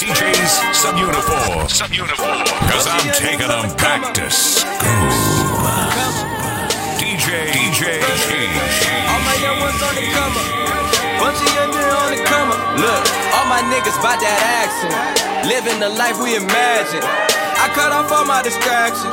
DJs Subuniform. Subuniform. Cause I'm taking them back to school. DJ, DJ, All my young ones on the come up. Bunch of young niggas on the come up. Look, all my niggas bout that action. Living the life we imagine. I cut off all my distractions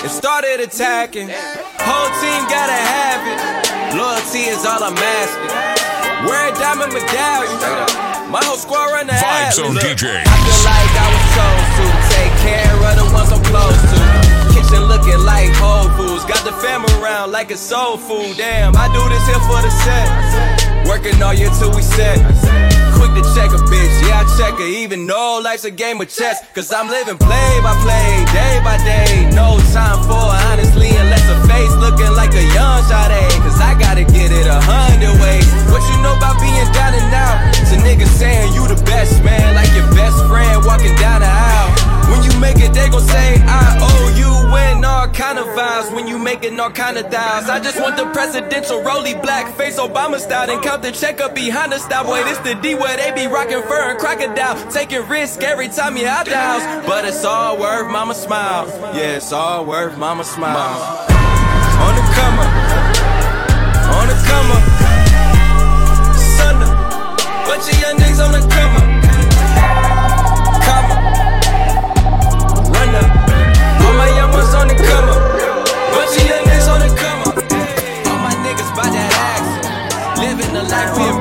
and started attacking. Whole team gotta have it. Loyalty is all I'm asking. Wear a diamond medallion. My whole squad run the on Look, DJs. I feel like I was told to take care of the ones I'm close to. Kitchen looking like Whole Foods. Got the fam around like it's soul food. Damn, I do this here for the set. Working all year till we set. Quick to check a bitch, yeah, I check her. Even though life's a game of chess. Cause I'm living play by play, day by day. No time for honestly, unless a face looking like a young Sade. Eh? Cause I gotta get it a hundred ways. What you know about being down and out? To niggas saying you the best man, like your best friend walking down the aisle. When you make it, they gon' say I owe you. Win all kind of vibes when you making all kind of dials. I just want the presidential rolly black face Obama style. Then count the check up behind the style. Boy, this the D where they be rocking fur and crocodile. Taking risk every time you out the house. But it's all worth mama smile. Yeah, it's all worth mama smile. On the come up. On the come up. Sunday. Bunch of young niggas on the life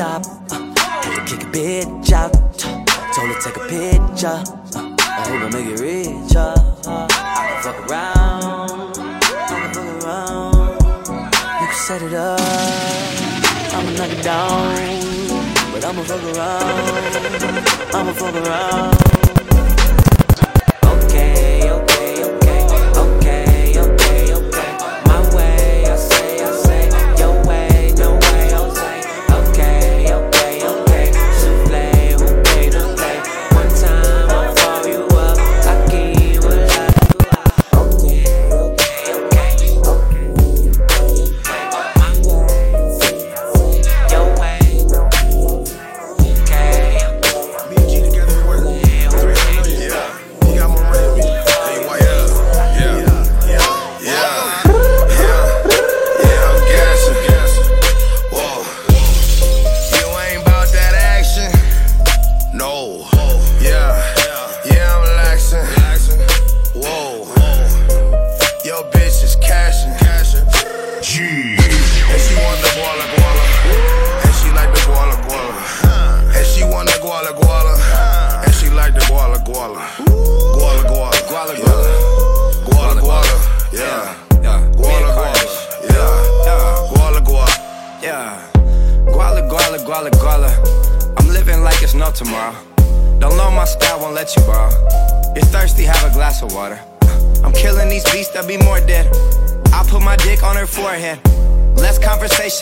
stop, uh, had to kick a bitch out. Told her take a picture. I hope I make it rich. Uh, uh, I can fuck around. I can fuck around. You can set it up. I'ma knock it down. But I'ma fuck around. I'ma fuck around.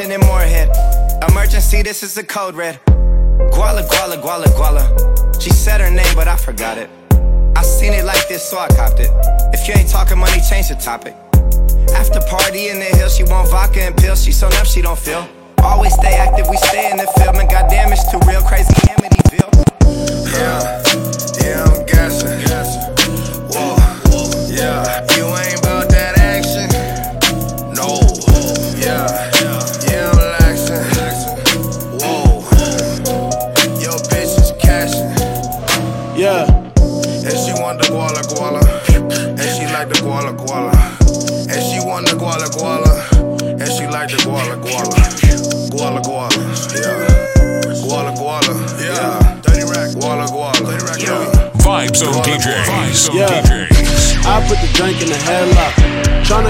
And more head. Emergency, this is the code red. Guala, guala, guala, guala. She said her name, but I forgot it. I seen it like this, so I copped it. If you ain't talking money, change the topic. After party in the hill, she want vodka and pills. She so numb, she don't feel. Always stay active, we stay in the field. And goddamn, it's too real. Crazy Amityville.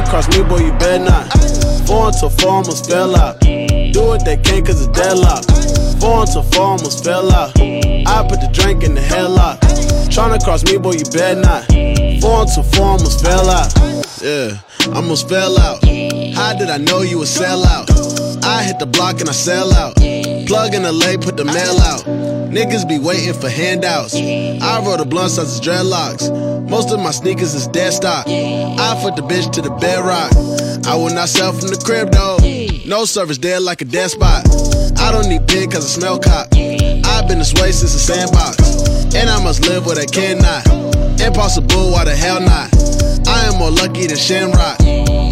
Cross me, boy, you better not. Four until four almost fell out. Do it, they can't cause it's deadlock. Four to four almost fell out. I put the drink in the headlock. Tryna cross me, boy, you better not. Four to four almost fell out. Yeah, almost fell out. How did I know you would sell out? I hit the block and I sell out. Plug in the lay, put the mail out. Niggas be waiting for handouts. I roll the blunt blunts as dreadlocks. Most of my sneakers is dead stock. I put the bitch to the bedrock. I will not sell from the crib though. No service dead like a dead spot. I don't need big cause I smell cop. I've been this way since the sandbox. And I must live what I cannot. Impossible, why the hell not? I am more lucky than Shamrock.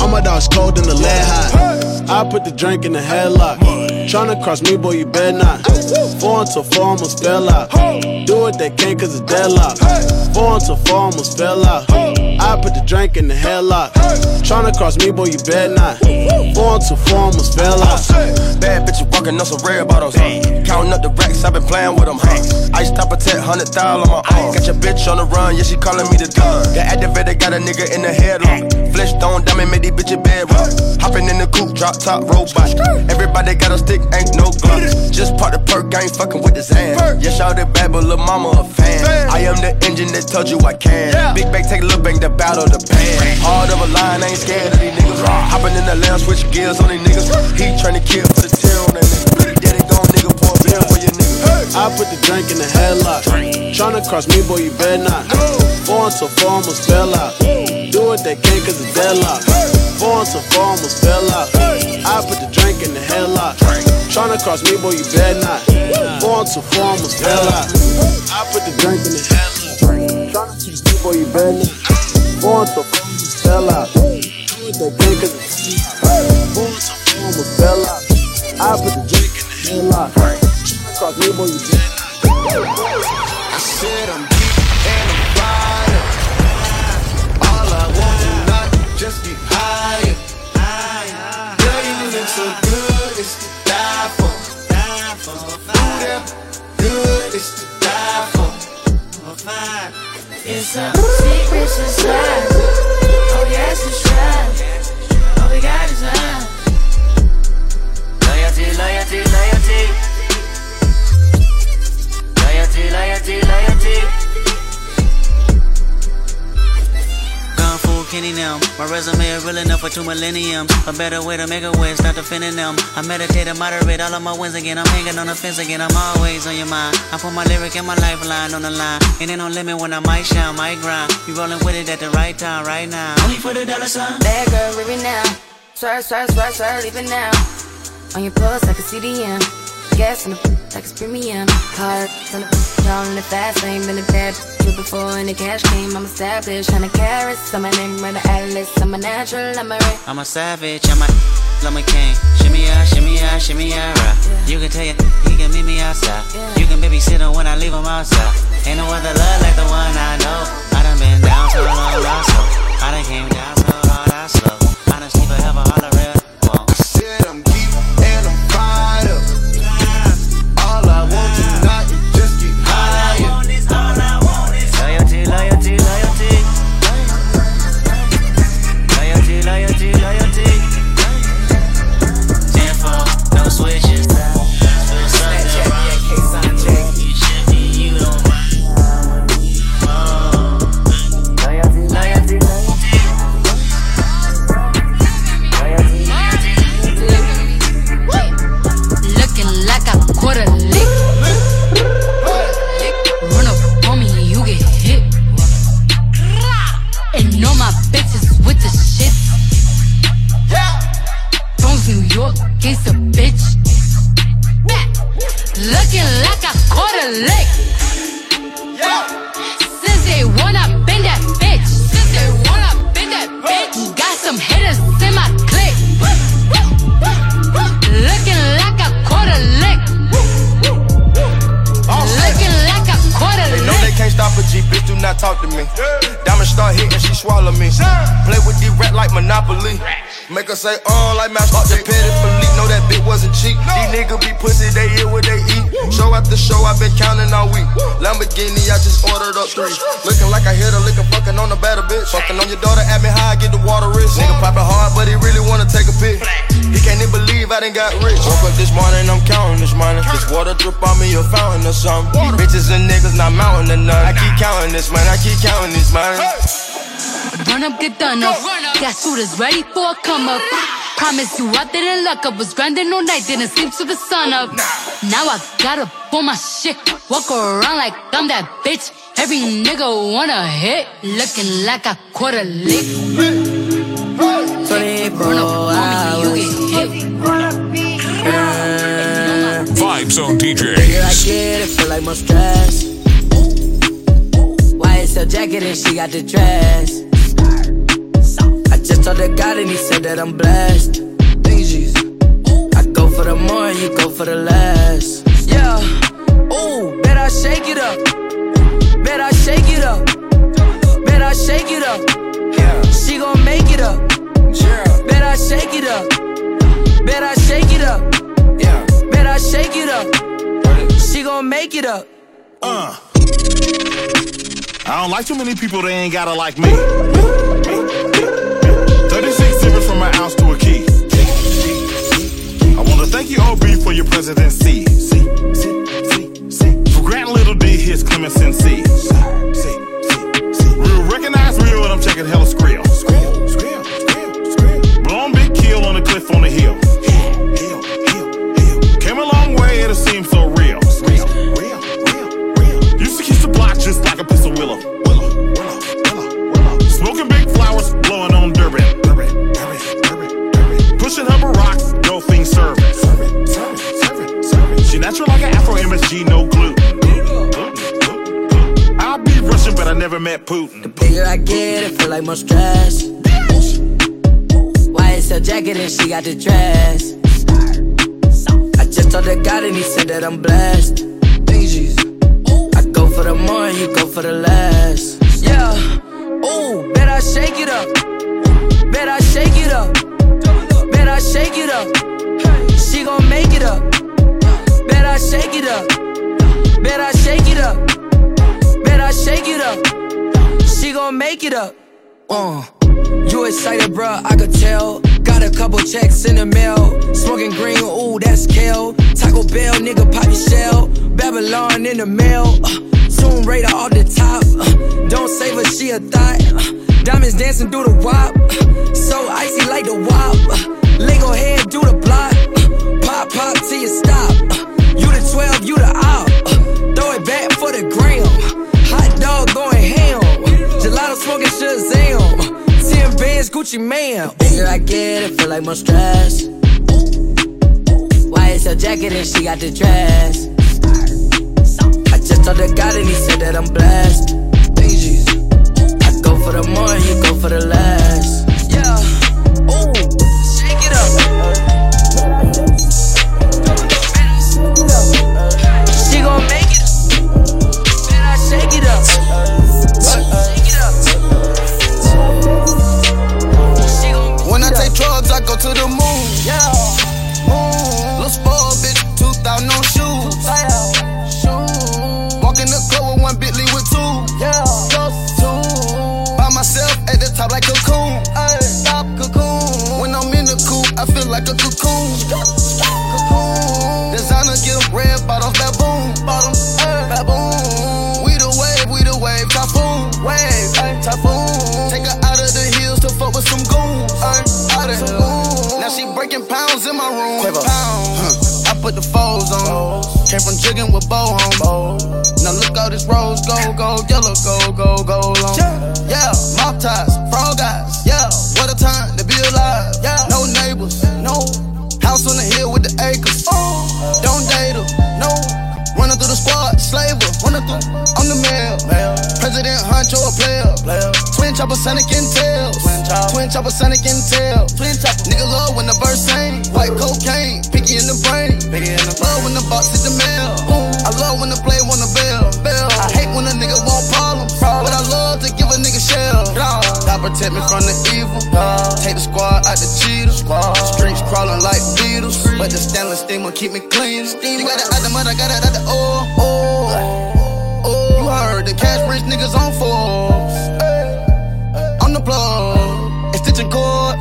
All my dogs cold in the lead hot. I put the drink in the headlock. Tryna cross me, boy, you better not. Four until four almost fell out. Do it, they can't cause it's deadlock. Four until four almost fell out. I put the drink in the headlock. Tryna cross me, boy, you better not. Four until four almost fell out. Bad bitches walking on some red bottles, huh? Counting up the racks, i been playing with them, huh? Ice top protect, hundred thousand on my arm. Got your bitch on the run, yeah, she calling me the gun. The activator got a nigga in the headlock. Flesh stone diamond, made these bitches bed rock. Hopping in the coupe, drop top robot. Everybody got a stick, ain't no gun. Just part the perk, I ain't fucking with his hand. Yeah, shout it bad, but lil' mama a fan. I am the engine that told you I can. Big bang, take a little bang, the battle, the pan. Hard of a line, ain't scared of these niggas. Hopping in the lounge, switch gears on these niggas. He tryna kill for the tear on that nigga. Daddy gone, nigga, pour a beer for your nigga. I put the drink in the headlock. Tryna cross me, boy, you better not. Four until four almost fell out. Do it, they can't cause it's deadlock. Four until four almost fell out. I put the drink in the headlock. Tryna cross me, boy, you better not. Four until four almost fell out. I put the drink in the headlock. Tryna cross me, boy, you better not. Four until four almost fell out. Do it, they can't cause it's deadlock. Four until four fell out. I put the drink in the headlock. Cross me, boy, you. I said I'm two millenniums. A better way to make a way, start defending them. I meditate and moderate all of my wins again. I'm hanging on the fence again. I'm always on your mind. I put my lyric and my lifeline on the line. And ain't no limit when I might shine, might grind. You rolling with it at the right time, right now. Only for the dollar sign. Bad girl, rip it now. Swerve, swerve, swerve, swerve, leave it now. On your pulse like a CDM. Gas in the like it's premium. Hard on the down in the fast lane. Been a bad bitch before and the cash came. I'm established. Hundred carats. I'm a name, run the atlas. I'm a natural, I'm a red. I'm a savage, I'm a I'm a king. Shimmy ya, shimmy ya, shimmy ya, rock. You can tell you, he can meet me outside. You can babysit him when I leave him outside. Ain't no other love like the one I know. I done been down so long, lost so. I done came down so hard, I slow. Honestly, forever, all the real. Won't. I said I'm a G, bitch, do not talk to me. Diamond start hitting, she swallow me. Play with the rat like Monopoly. Make her say, oh, like Master Up the Patek Philippe, know that bitch wasn't cheap. These niggas be pussy, they eat what they eat. Show after show, i been counting all week. Lamborghini, I just ordered up three. Looking like I hit her, looking fucking on the better bitch. Fucking on your daughter, at me high, get the water rich. Nigga popping hard, but he really wanna take a pic. He can't even believe I done got rich. Woke up this morning, I'm counting this money. This water drip on me, a fountain or something. Bitches and niggas not mounting to none. I keep counting this money, I keep counting this money. Run up, get done up. Got shooters ready for a come up. Promise you, I didn't luck up. Was grinding all night, didn't sleep till the sun up. Now I gotta pull my shit. Walk around like I'm that bitch. Every nigga wanna hit. Looking like I caught a lick. 24 hours. Vibe Zone Here I DJs. get it, feel like more stress. YSL jacket and she got the dress. Told the God and he said that I'm blessed. I go for the more, you go for the less. Yeah. Ooh, bet I shake it up. Bet I shake it up. Bet I shake it up. Yeah. She gon' make it up. Yeah. Bet I shake it up. Bet I shake it up. Yeah. Bet I shake it up. She gon' make it up. Uh. I don't like too many people that ain't gotta like me. 36 zippers from an ounce to a key. I wanna thank you, OB, for your presidency. For granting little D his clemency. Real recognize real, and I'm checking hella skrill. Blowing big kill on the cliff on the hill. Came a long way, it seems so real. Used to kiss the block just like a pistol willow. Pushing her rocks, Dolphin serving. She natural like an Afro MSG, no gluten. I'll be Russian, but I never met Putin. The bigger I get, it feel like more stress. YSL jacket and she got the dress. I just told the God and he said that I'm blessed. I go for the more, you go for the less. Yeah. Ooh, bet I shake it up. Bet I shake it up. I shake it up. She gon' make it up. Bet I shake it up. Bet I shake it up. Bet I shake it up. She gon' make it up. Uh. You excited, bruh, I could tell. Got a couple checks in the mail. Smoking green, ooh, that's kale. Taco Bell, nigga, pop your shell. Babylon in the mail. Uh, Zoom radar off the top. Uh, don't save her, she a thought. Uh, diamonds dancing through the wop. Uh, so icy like the wop. Lego head, do the block. Pop, pop till you stop. You the 12, you the op. Throw it back for the gram. Hot dog going ham. Gelato smoking Shazam. 10 bands, Gucci man. Bigger I get, it feel like more stress. YSL jacket and she got the dress. I just told the God and he said that I'm blessed. I go for the more, you go for the less. Shake it up. When I take drugs, I go to the moon. Yeah. Moon. Little spoiled bitch, 2000 no shoes. Walk in the club with one Bentley with two. Yeah. Two. By myself at the top like a cocoon. Ay. Stop cocoon. When I'm in the coop, I feel like a cocoon. Designer give red bottoms, baboon. Bottoms, eh, baboon. Wave, typhoon. Take her out of the hills to fuck with some goons. Ay, out of here. Now she breaking pounds in my room. Pounds. I put the foes on. Came from jigging with bow home. Now look all this rose gold, gold, yellow, gold, gold, gold on. Yeah, mop ties, frog eyes. Yeah, what a time to be alive. Yeah, no neighbors, no house on the hill with the acres. Squad, slave her. Running through, I'm the mail. President Huncho, a player. Twin chopper, Sonic and tails. Twin chopper, Sonic and tail. Twin chopper, nigga love when the verse sing. White cocaine, picky in the brain. Love when the box hit the mail. I love when the play want the bell. bell. I hate when a nigga want problems. But I love to give a nigga shell. God protect me from the evil. Take the squad out the cheaters. Streets crawling like beetles. But the stainless steamer keep me clean. You got it out the mud, I got it out the oil. Oh, oh. You heard the cash rich niggas on Forbes. On the plug. It's stitching cord.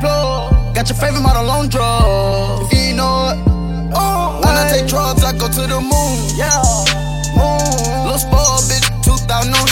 Plug. Got your favorite model on drugs. If you ain't know it. Oh, when I take drugs, I go to the moon. Yeah, moon. Little spoiled bitch, 2000 on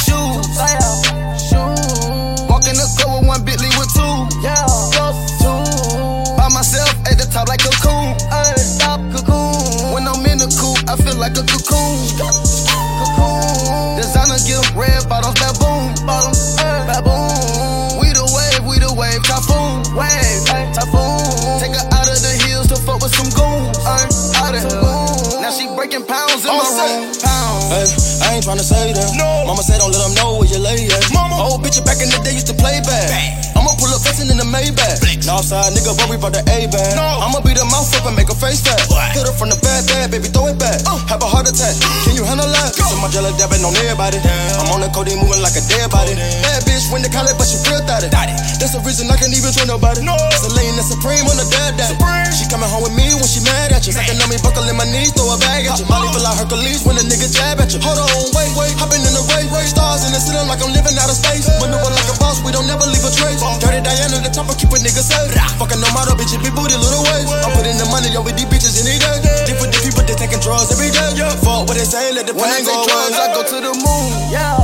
top like a cocoon. Ay, stop cocoon. When I'm in the coop, I feel like a cocoon. Cocoon. Designer gift, red bottoms, baboon. Bottoms, ay, baboon. We the wave, we the wave, typhoon. Wave, typhoon. Take her out of the hills to fuck with some goons. Ay, out of goons. Now she breaking pounds in my room. Pounds. Hey, I ain't tryna say that. No. Mama said don't let them know where you lay at. Old bitch back in the day used to play bad. I'ma pull up flexing in the Maybach. Northside nigga worry about the A-bag. No. I'ma beat her mouth up and make her face fat. Hit her from the bad, bad, baby, throw it back. Uh. Have a heart attack. Uh. Can you handle that? So my jelly dabbing on everybody. I'm on the codeine moving like a dead body. Bad bitch went to college, but she real thotty. That's the reason I can't even trust nobody. No. And Supreme on the dad daddy. She coming home with me when she mad at you. Sucking on me, buckling my knees, throw a bag at you. Molly feel like Hercules when a nigga jab at you. Hold on, wait, wait, hopping in the ray, ray. Stars in the ceiling like I'm living out of space. Maneuver like a boss, we don't never leave a trace. Dirty Diana, the top, I keep a nigga safe. Fucking no matter, bitch, it be booty, little ways. I'm putting the money yo, with these bitches any day. Different the people, they taking drugs every day. Fuck what they say, let the When pain go drugs, away. I go to the moon. Yeah,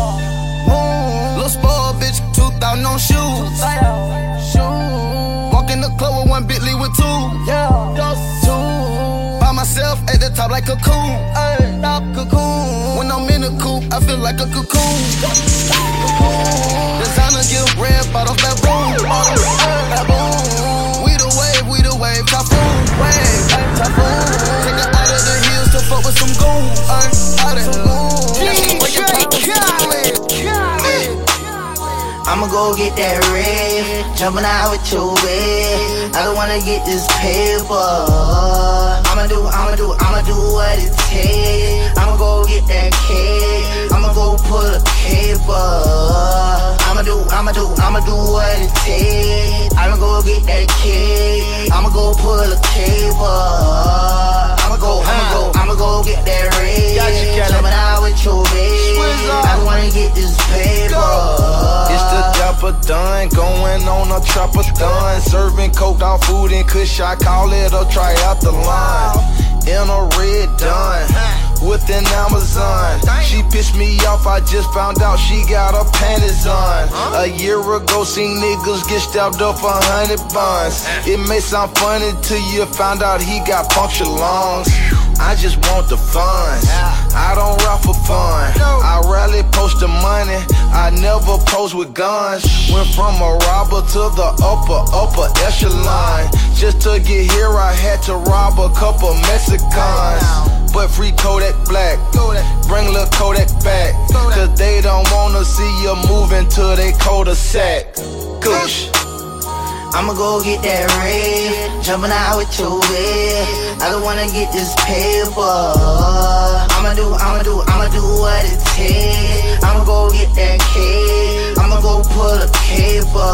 moon. Little spoiled bitch, 2000 on shoes. Shoes. Walk in the club with one Bentley with two. Yeah, two. By myself at the top like a cocoon. Ay, stop cocoon. Like a cocoon. Designer gift, red bottoms, baboon. Bottoms, ay, baboon. I'ma go get that red, jumping out with your bed. I don't wanna get this paper. I'ma do, I'ma do, I'ma do what it takes. I'ma go get that cake. I'ma go pull a paper. I'ma do, I'ma do, I'ma do what it takes. I'ma go get that cake. I'ma go pull a paper. I'ma go, I'ma go, I'ma go get that red. Jumping out with your bed. I don't wanna get this paper. It's the dapper done, going on a trapper done. Serving coke down food and kush, I call it a triathlon. In a red done. With an Amazon, she pissed me off. I just found out she got her panties on. A year ago, seen niggas get stabbed up a hundred buns. It may sound funny till you found out he got punctured lungs. I just want the funds. I don't rap for fun. I rarely post the money. I never post with guns. Went from a robber to the upper, upper echelon. Just to get here, I had to rob a couple Mexicans. But free Kodak Black. Bring lil Kodak back. Cause they don't wanna see you moving to they cul-de-sac. Goosh. I'ma go get that red, jumping out with your bed. I don't wanna get this paper. I'ma do, I'ma do, I'ma do what it takes. I'ma go get that cake. I'ma go pull a paper.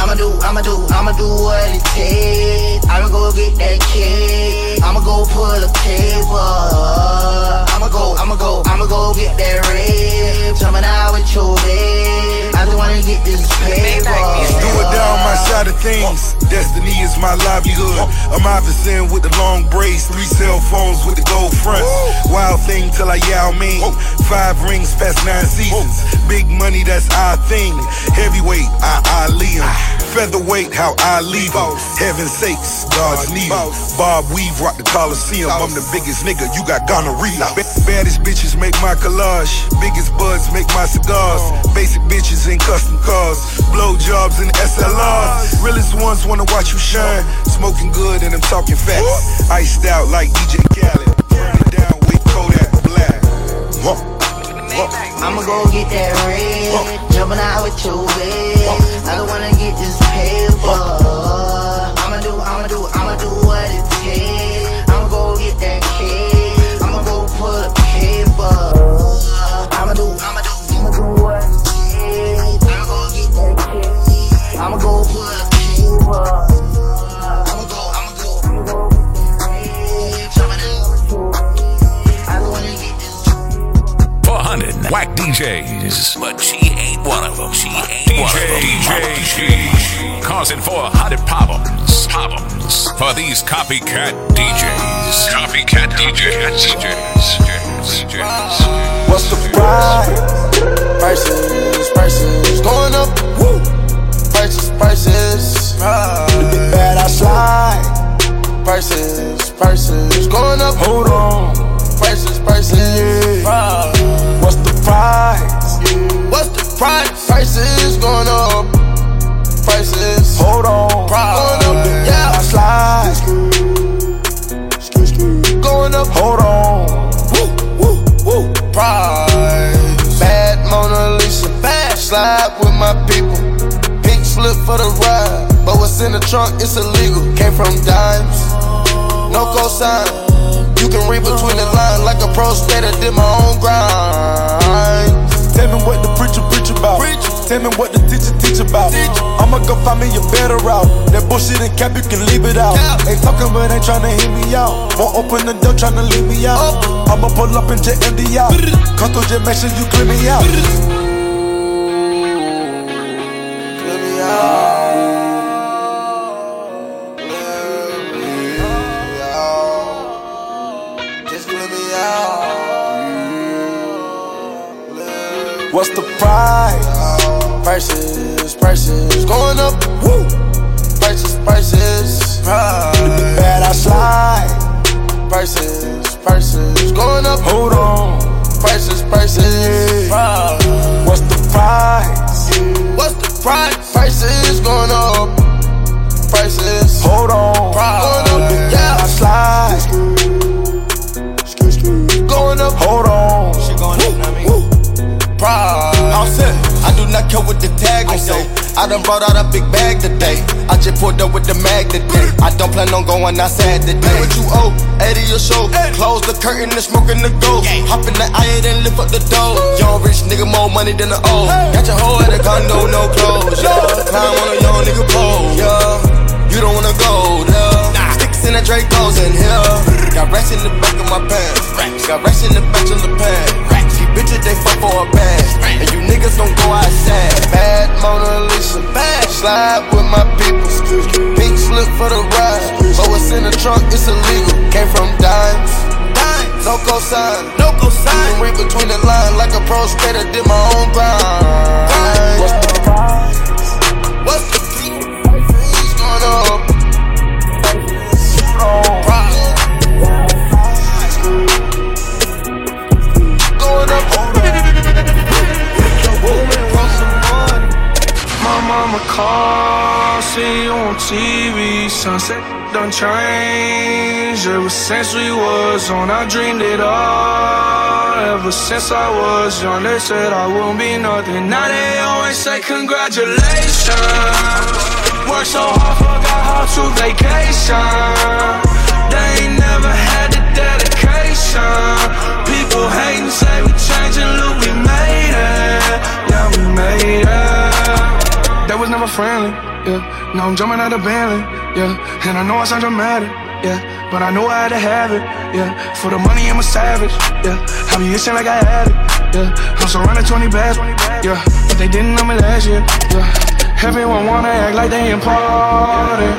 I'ma do, I'ma do, I'ma do what it takes. I'ma go get that cake. I'ma go pull a paper. I'ma go, I'ma go, I'ma go get that red, jumping out with your bed. I just wanna get this paper. Do it down my side of things. Destiny is my livelihood. I'm Iverson with the long braids, three cell phones with the gold fronts. Wild thing till I Yao Ming. Five rings past nine seasons. Big money, that's our thing. Heavyweight, I I Ali 'em. Featherweight, how I leave 'em. Heaven sakes, God's need 'em. Bob Weave rock the Coliseum. I'm the biggest nigga, you got gonorrhea. Ba- Baddest bitches make my collage. Biggest buds make my cigars. Basic bitches in custom cars. Blow jobs in SLRs. Realest ones wanna watch you shine. Smoking good and I'm talking facts. Iced out like DJ Khaled. Burn it down with Kodak Black. Huh. I'ma go get that red, jumping out with your bed. I don't wanna get this paper. I'ma do, I'ma do DJs, but she ain't one of them. She ain't one of them. DJ G causing 400 problems. Problems for these copycat DJs. DJs. Copycat DJs. DJs. DJs. What's the price? Prices, prices going up. Woo. Prices, prices. The big bad I slide. Prices, prices going up. Hold on. Prices, prices. What's the price? What's the price? Prices going up. Prices. Hold on. Going up. Yeah, I slide. Going up. Hold on. Woo, woo, woo. Price. Bad Mona Lisa. Bad. Slide with my people. Pink slip for the ride. But what's in the trunk, it's illegal. Came from dimes. No cosign. You can read between the lines like a pro skater. Did my own grind. Tell me what the preacher preach about. Tell me what the teacher teach about. I'ma go find me a better route. That bullshit and cap, you can leave it out. Ain't talking, but ain't tryna hear me out. Won't open the door, tryna leave me out. I'ma pull up and jet empty out. Come through, just make sure you clear me out. Clear me out. What's the price? Prices, prices going up. Woo. Prices, prices. The bad I slide. I done brought out a big bag today. I just pulled up with the mag today. I don't plan on going outside today. What you owe? 80 your show. Close the curtain and smoking the ghost. Hop in the eye and lift up the dough. Young rich nigga, more money than the old. Got your hoe at a condo, no clothes. Yeah, climb on a young nigga pole. Yeah, you don't wanna go there. Sticks in the Dracos in here. Got racks in the back of my pants. Got racks in the back of the pants. Bitches, they fuck for a bag. And you niggas don't go outside. Bad Mona Lisa. Bad. Slide with my people. Pink slip for the ride. But what's in the trunk, it's illegal. Came from dimes. No cosign. No cosign. You read between the lines like a pro skater. Did my own grind. What's the price? What's the called, see you on TV. Sunset done changed. Ever since we was on, I dreamed it all. Ever since I was young, they said I won't be nothing. Now they always say congratulations. Worked so hard, forgot how to vacation. They ain't never had the dedication. People hating, say we changing, look, we made it. Yeah, we made it. That was never friendly, yeah. Now I'm jumping out of Bentley, yeah. And I know I sound dramatic, yeah. But I know I had to have it, yeah. For the money, I'm a savage, yeah. I be itching like I had it, yeah. I'm surrounded 20 bags, yeah. But they didn't know me last year, yeah. Everyone wanna act like they important,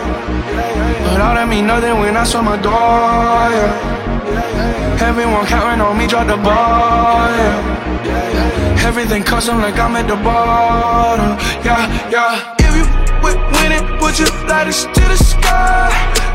but all that mean nothing when I saw my door, yeah. Everyone counting on me, drop the ball, yeah. Everything custom like I'm at the bottom, yeah, yeah. If you with winning, would you light us to the sky?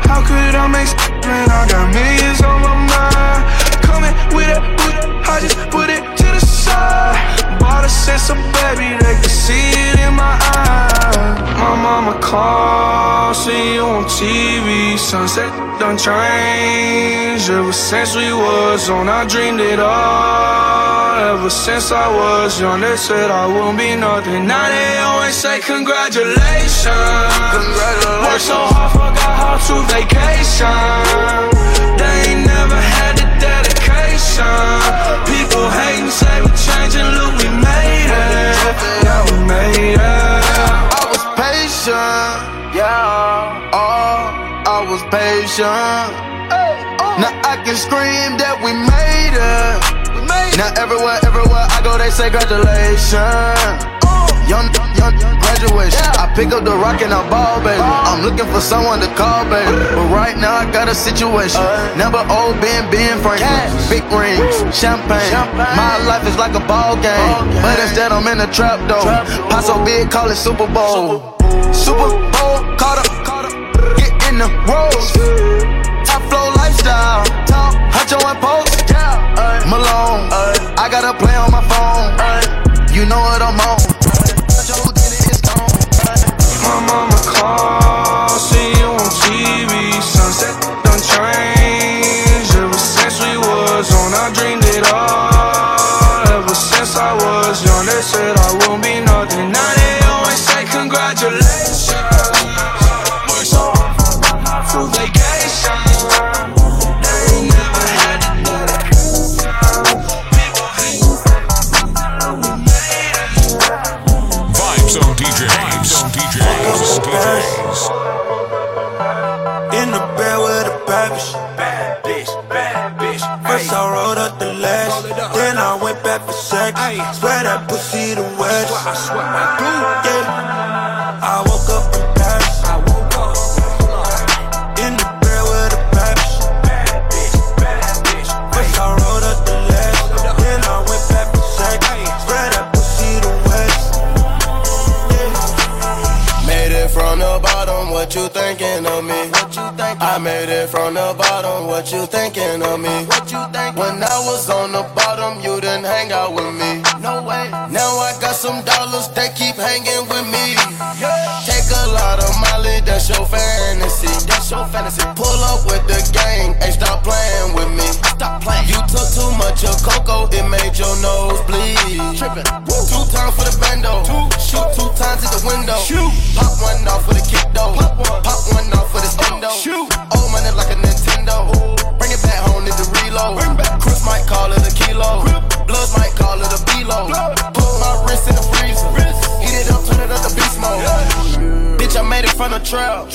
How could I make man? I got millions on my mind. Coming with it, with it, I just put it to the side. Bought a sense of baby, they can see it in my eyes. My mama called, see you on TV. Sunset done changed. Ever since we was on, I dreamed it all. Ever since I was young, they said I won't be nothing. Now they always say congratulations. Congratulations. Worked so hard, forgot how to vacation. They ain't never had the dedication. People hating, say we changing, look, we made it. Yeah, we made it. I was patient, yeah. Oh, I was patient. Now I can scream that we made it. Now everywhere, everywhere I go, they say congratulations. Young, young graduation. I pick up the rock and I ball, baby. Uh-huh. I'm looking for someone to call, baby. But right now I got a situation. Uh-huh. Number old Ben, Ben Franklin. Big rings, champagne. My life is like a ball game. But instead I'm in a trap though. Pot so big, call it Super Bowl. Super Bowl, caught up, caught up. get in the rolls. Top flow lifestyle, Huncho and post. Malone, I got a play on my phone. You know what I'm on. My mama call, from the bottom, what you thinking of me? What you thinking? When I was on the bottom, you didn't hang out with me. No way. Now I got some dollars, they keep hanging with me. That's your fantasy. That's your fantasy. Pull up with the gang, hey, stop playing with me. Stop playing. You took too much of cocoa, it made your nose bleed. Tripping. Two times for the bando. Shoot two times at the window. Shoot. Pop one off for the kick though. Pop one, Pop one off for the stendo. Shoot. Old money like a Nintendo. Bring it back home, need to reload. Bring back. Crips might call it a kilo. Bloods might call it a below. Put my wrist in the freezer. Heat it up, turn it up to beast mode. Bitch, I made it from the trap.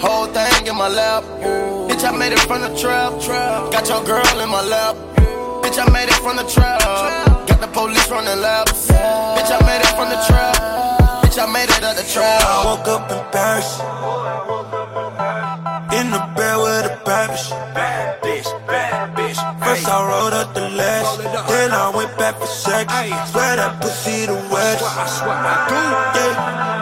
Whole thing in my lap. Bitch, I made it from the trap. Got your girl in my lap. Bitch, I made it from the trap. Got the police running laps. Bitch, I made it from the trap. Bitch, I made it out the trap. I woke up in Paris. In the bed with a bad bitch. Bad bitch, bad bitch. First I rolled up the lash, then I went back for sex. Swear that pussy the west. I swear I do. Yeah.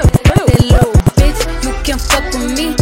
That little bitch, you can fuck with me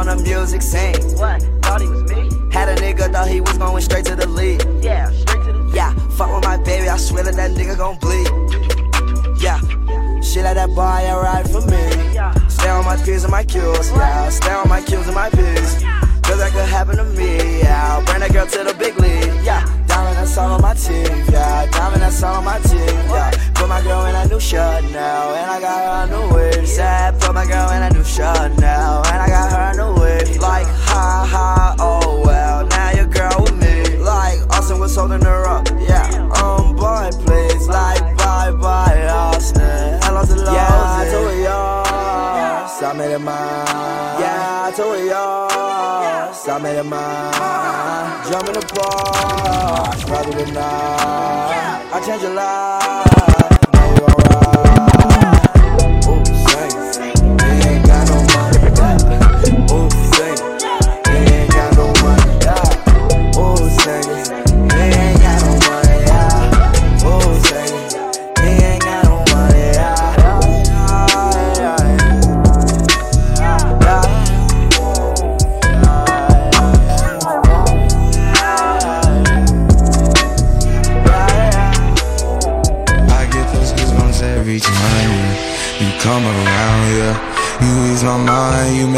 on the music scene. What? Thought he was me? Had a nigga thought he was going straight to the lead. Yeah, straight to the Yeah, fuck with my baby, I swear that that nigga gon' bleed. Yeah, shit like that boy, I ride for me. Stay on my P's and my Q's, yeah. Stay on my Q's and my P's. Cause that could happen to me, yeah. Bring that girl to the big league, yeah. Diamond that's all on my teeth, yeah. Diamond that's all on my teeth, yeah. My girl in a new shirt now, and I got her a new wig. Said, put my girl in a new shirt now, and I got her a new wig. Like, ha ha, oh well, now your girl with me. Like, Austin was holding her up, yeah. Um, boy, please, like, bye bye, Austin. Hello to Lowe's. Yeah, I told her yours, I made it mine. Yeah, I told her yours, I made it mine. Jump in the park, probably tonight. I changed your life,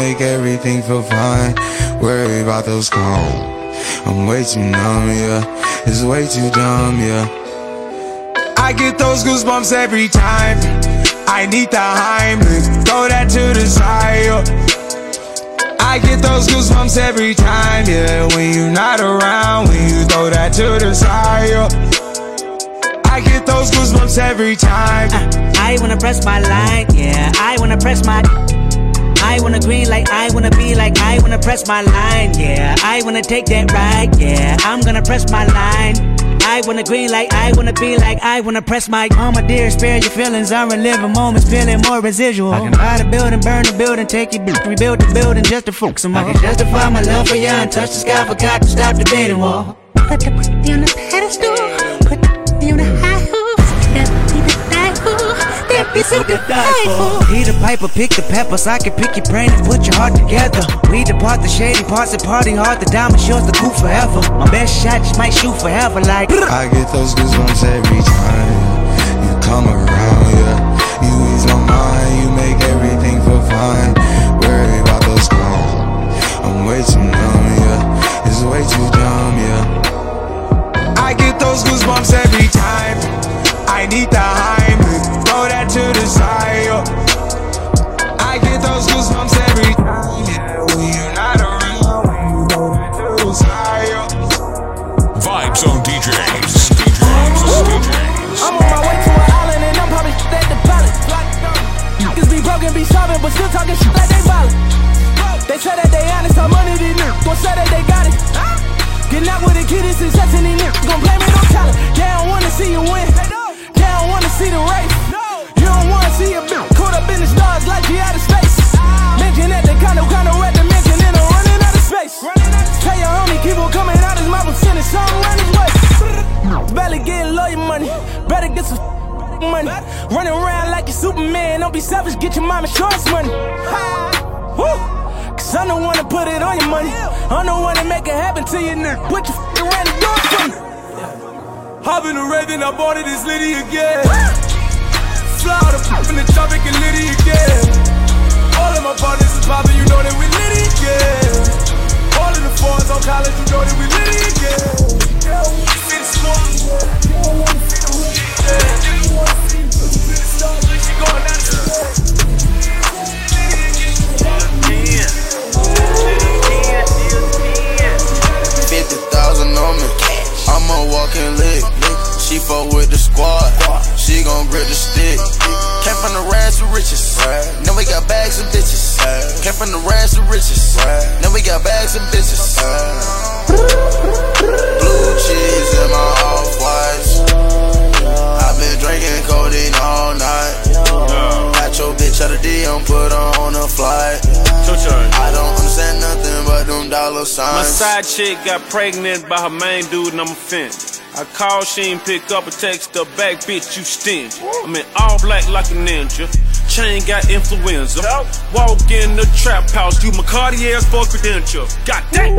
make everything feel fine. Worry about those calls. I'm way too numb, yeah. It's way too dumb, yeah. I get those goosebumps every time. I need the Heimlich, throw that to the side. I get those goosebumps every time, yeah. When you're not around, when you throw that to the side. I get those goosebumps every time. I wanna press my line, yeah. I wanna press my. I wanna green like I wanna be like I wanna press my line, yeah. I wanna take that ride, yeah. I'm gonna press my line. I wanna green like I wanna be like I wanna press my. Oh my dear, spare your feelings. I'm reliving moments, feeling more residual. I can buy the building, burn the building, take it, rebuild the building just to focus some more. I can justify my love for you and touch the sky, forgot to stop the dating wall. Put the pussy on the pedestal, put the pussy on the be so to die for. He the piper, pick the peppers, I can pick your brain and put your heart together. We depart the shady parts and party hard, the diamond shows the cool forever. My best shot just might shoot forever, like. I get those goosebumps every time you come around, yeah. You ease my mind, you make everything feel fine. Worry about those calls. I'm way too numb, yeah. It's way too dumb, yeah. I get those goosebumps every time. I need the Heimlich, throw that to the side. yeah. I get those goosebumps every time, yeah. When you're not around, when you throw that to the side. yeah. Vibe Zone DJs. DJs. I'm on my way to an island and I'm probably at the pilot. Niggas be broken, be starving, but still talking shit like they violent. They say that they honest, how money these niggas gon' say that they got it. Getting out with the kid is success and these niggas gon' blame it on talent. They don't wanna see you win. They don't wanna see the race. You don't wanna see a bitch caught up in the stars like you out of space. Mention that they kinda kinda red dimension and I'm running out of space. Tell your homie keep on coming out his mouth and sending something around his way. Barely getting lawyer money. Better get some money. Running around like you Superman. Don't be selfish, get your mom insurance money. Woo! Cause I'm the one to put it on your money. I'm the one to make it happen to you, nigga. Put your f around the door for me. Hop in the then I bought it, it's Liddy again. Fly the f in the tropic and Liddy again. All of my partners is poppin', you know that we Liddy again. All of the fours on college, you know that we Liddy again. Fifty thousand on me. I'm a walking lick. She fuck with the squad. She gon' grip the stick. Came from the rags to riches. Now we got bags and bitches. Came from the rags to riches. Now we got bags and bitches. Blue cheese in my off whites. I've been drinking codeine all night. Got your bitch out of DM, put her on a flight. I don't understand nothing but them dollar My side chick got pregnant by her main dude and I'm offended. I call, she ain't pick up a text her back, bitch, you stingy. I'm in all black like a ninja. chain got influenza. Walk in the trap house, you my Cartier's for credentials. God damn,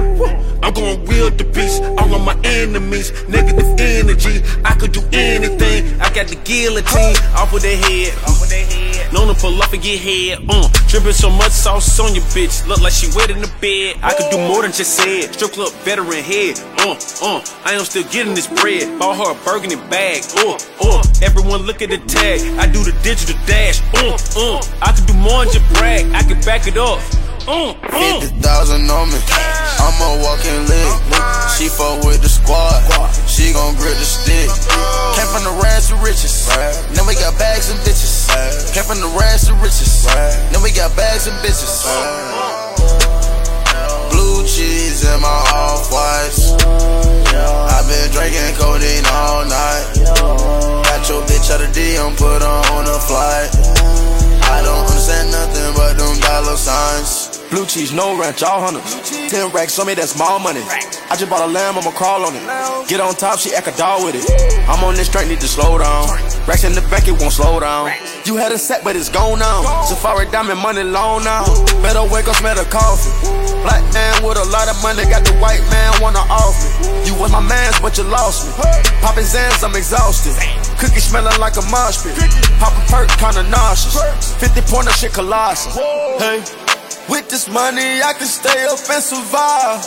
I'm gonna wield the beast. All of my enemies, negative energy. I could do anything. I got the guillotine off of their head. Off of their head. Known to pull up and get head. Uh, dripping so much sauce on your bitch. Look like she wet in the bed. I could do more than just say it. Strip club veteran head. Uh, uh, I am still getting this bread. Bought her a burgundy bag. Uh, uh, everyone look at the tag. I do the digital dash. Uh, uh, I could do more than just brag. I could back it up. Uh, uh. 50,000 on me. I'm a walking lick. She fuck with the squad. She gon' grip the stick. Came from the rags to riches. Now we got bags and bitches. Came from the rags to riches. Now we got bags and bitches. Blue cheese in my off whites. i been drinking codeine all night. Got your bitch out of DM, put her on a flight. I don't understand nothing but them dollar signs. Blue cheese, no ranch, all hunters. Ten racks on me, that's small money. I just bought a lamb, I'ma crawl on it. Get on top, she act a dog with it. I'm on this strength, need to slow down. Racks in the back, it won't slow down. You had a set, but it's gone now. Safari diamond money long now. Better wake up, smell the coffee. Black man with a lot of money, got the white man wanna off me. You was my mans, but you lost me. Popping Zans, I'm exhausted. Cookie smelling like a mosh pit. Pop a perk, kinda nauseous. 50 pointer shit colossal. Hey. With this money, I can stay up and survive.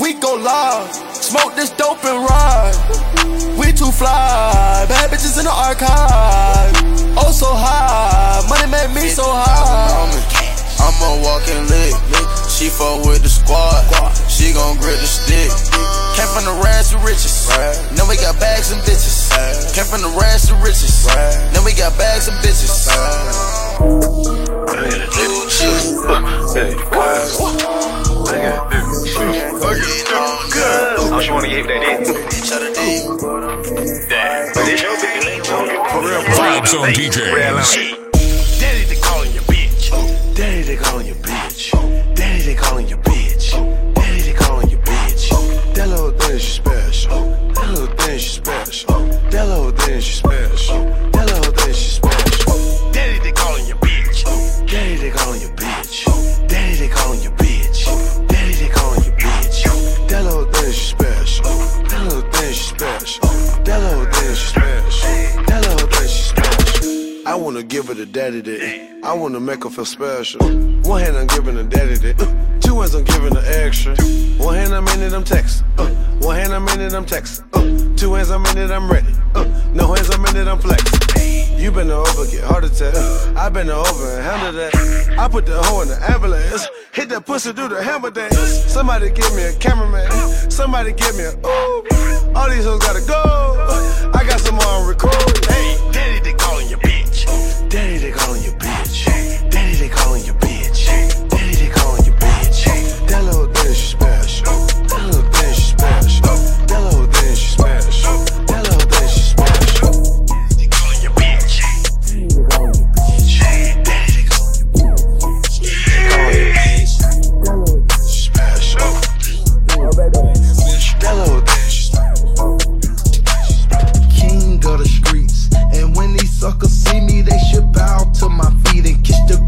We go live, smoke this dope and ride. We too fly, bad bitches in the archive. Oh, so high, money made me so high. I'm a walking lick. She fuck with the squad. She gon' grip the stick. Came from the rags to riches. Now we got bags and bitches. Came from the rags to riches. Now we got bags and bitches. Blue cheese. I'm sure wanna give that Vibe Zone DJs. Wanna give her the daddy that. I wanna make her feel special. One hand I'm giving her daddy that. Uh, two hands I'm giving her extra. One hand I'm in it, I'm texting. Uh, one hand I'm in it, I'm texting. Uh, two hands I'm in it, I'm ready. Uh, no hands I'm in it, I'm flexing. You been over, get heart attack. I been over and handle that. I put the hoe in the ambulance. Hit that pussy, do the hammer dance. Somebody give me a cameraman. Somebody give me a ooh. All these hoes gotta go. I got some more on record. Hey, daddy, they calling bitch. Daddy, they calling your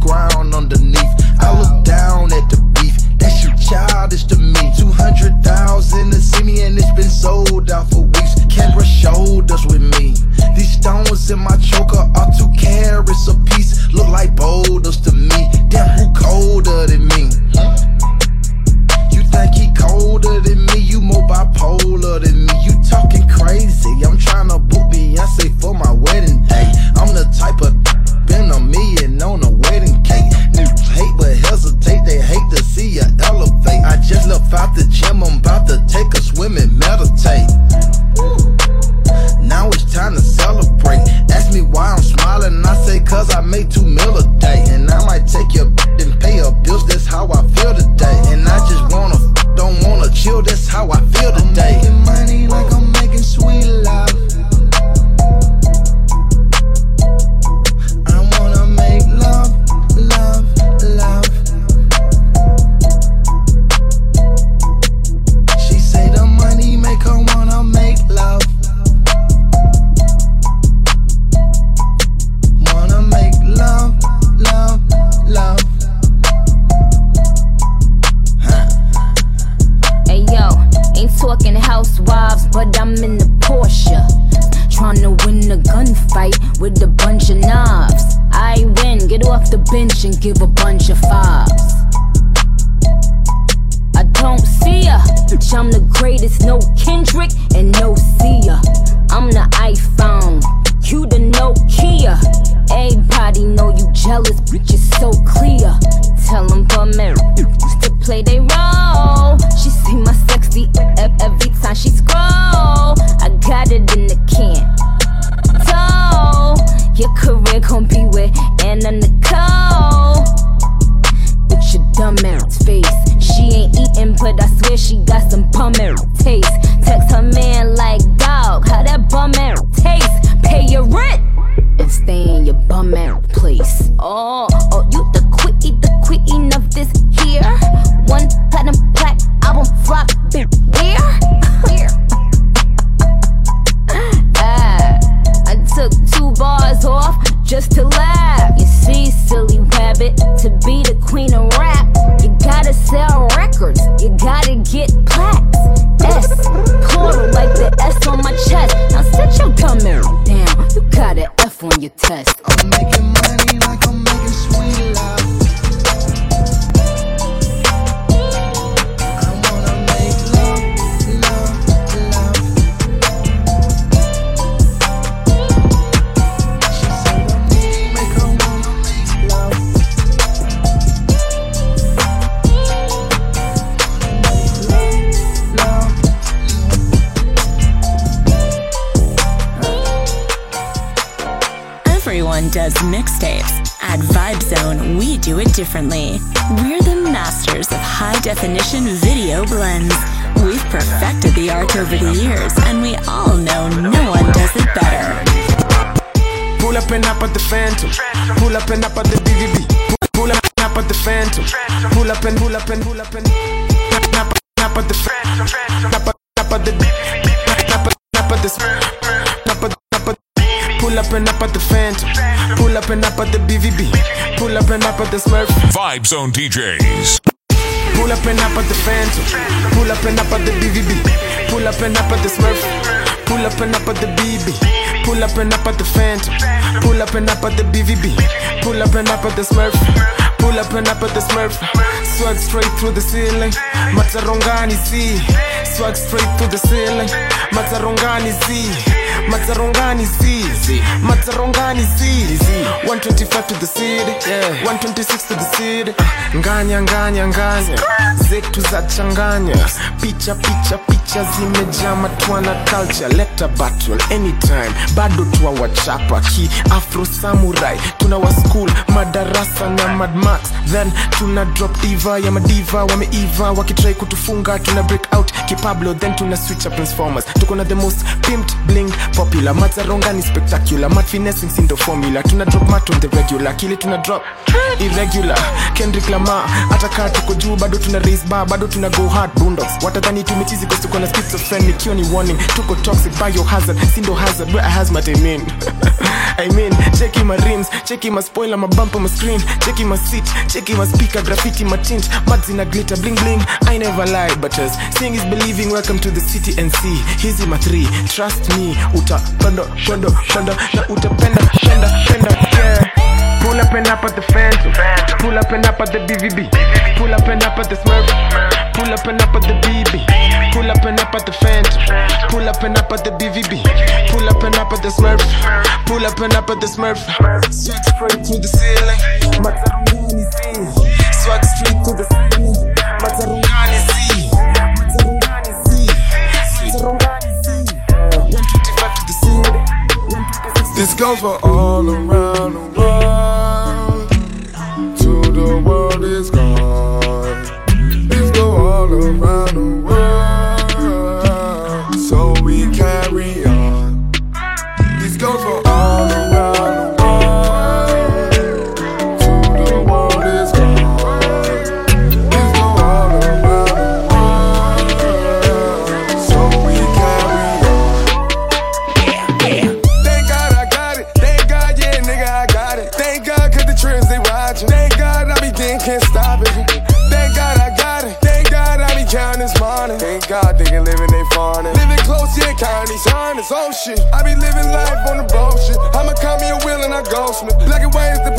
ground underneath. Pull up and hop at the BVB. Pull up and hop at the Smurf. Vibe Zone DJs. Pull up and hop at the Phantom. Pull up and hop at the BVB. Pull up and hop at the Smurf. Pull up and up at the BB. Pull up and up at the Phantom. Pull up and up at the BVB. Pull up and up at the Smurf. Pull up and up at the Smurf. Swag straight through the ceiling. Matarongani Z. Swag straight through the ceiling. Matarongani Z. Matarongani Z. Matarongani Z. 125 to the city. 126 to the city. Nganya nganya nganya. Zetu za changanya. Picha picha picha zimejaa matwana culture. Leta battle anytime. Bado tuwawachapa ki afro samurai. Tunawa school madarasa na Mad Max. Then tuna drop diva ya madiva wameiva wakitrai kutufunga tuna break out kipablo then tuna switch up transformers tuko na the most pimped bling popular. Matsaronga arongani spectacular. Mat finessing sindo formula. Tuna drop mat on the regular. Kile tuna drop. Irregular. Kendrick lama hata tuko juu bado tuna raise bar bado tuna go hard. Bundogs watadhani tumechizi kwa tuko na schizophrenic. Hiyo ni warning. Tuko toxic biohazard. Sindo hazard. Where i mean I mean, cheki my rims, cheki my spoiler, my bumper, my screen, cheki my seat, cheki my speaker, graffiti, my tint, mads in a glitter, bling bling. I never lie, but as seeing is believing. Welcome to the city and see. Hizi my three, trust me. Uta panda, panda, panda, na uta penda, penda. Pull up and up at the Phantom. Pull up and up at the BVB. Pull up and up at the Smurf. Pull up and up at the BB. Pull up and up at the Phantom. Pull up and up at the BVB. Pull up and up at the Smurf. Pull up and up at the Smurf. Swag straight to the ceiling. Matarungani Z. Swag straight to the ceiling. Matarungani Z. Matarungani Z. Matarungani Z. 125 to the ceiling. This goes for all around the world. The world is gone. This go all around the signs, oh shit. I be living life on the bullshit. I'ma call me a wheel and I ghost me. Black and white is the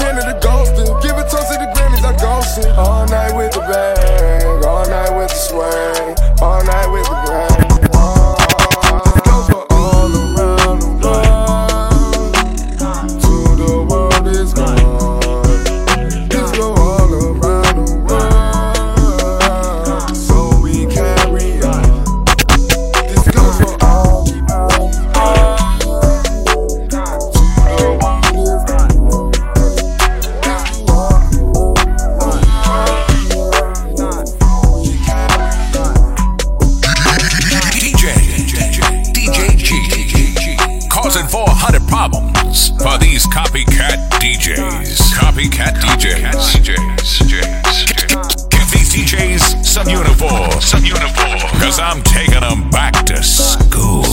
DJs some uniform. Some uniform. Cause I'm taking them back to school.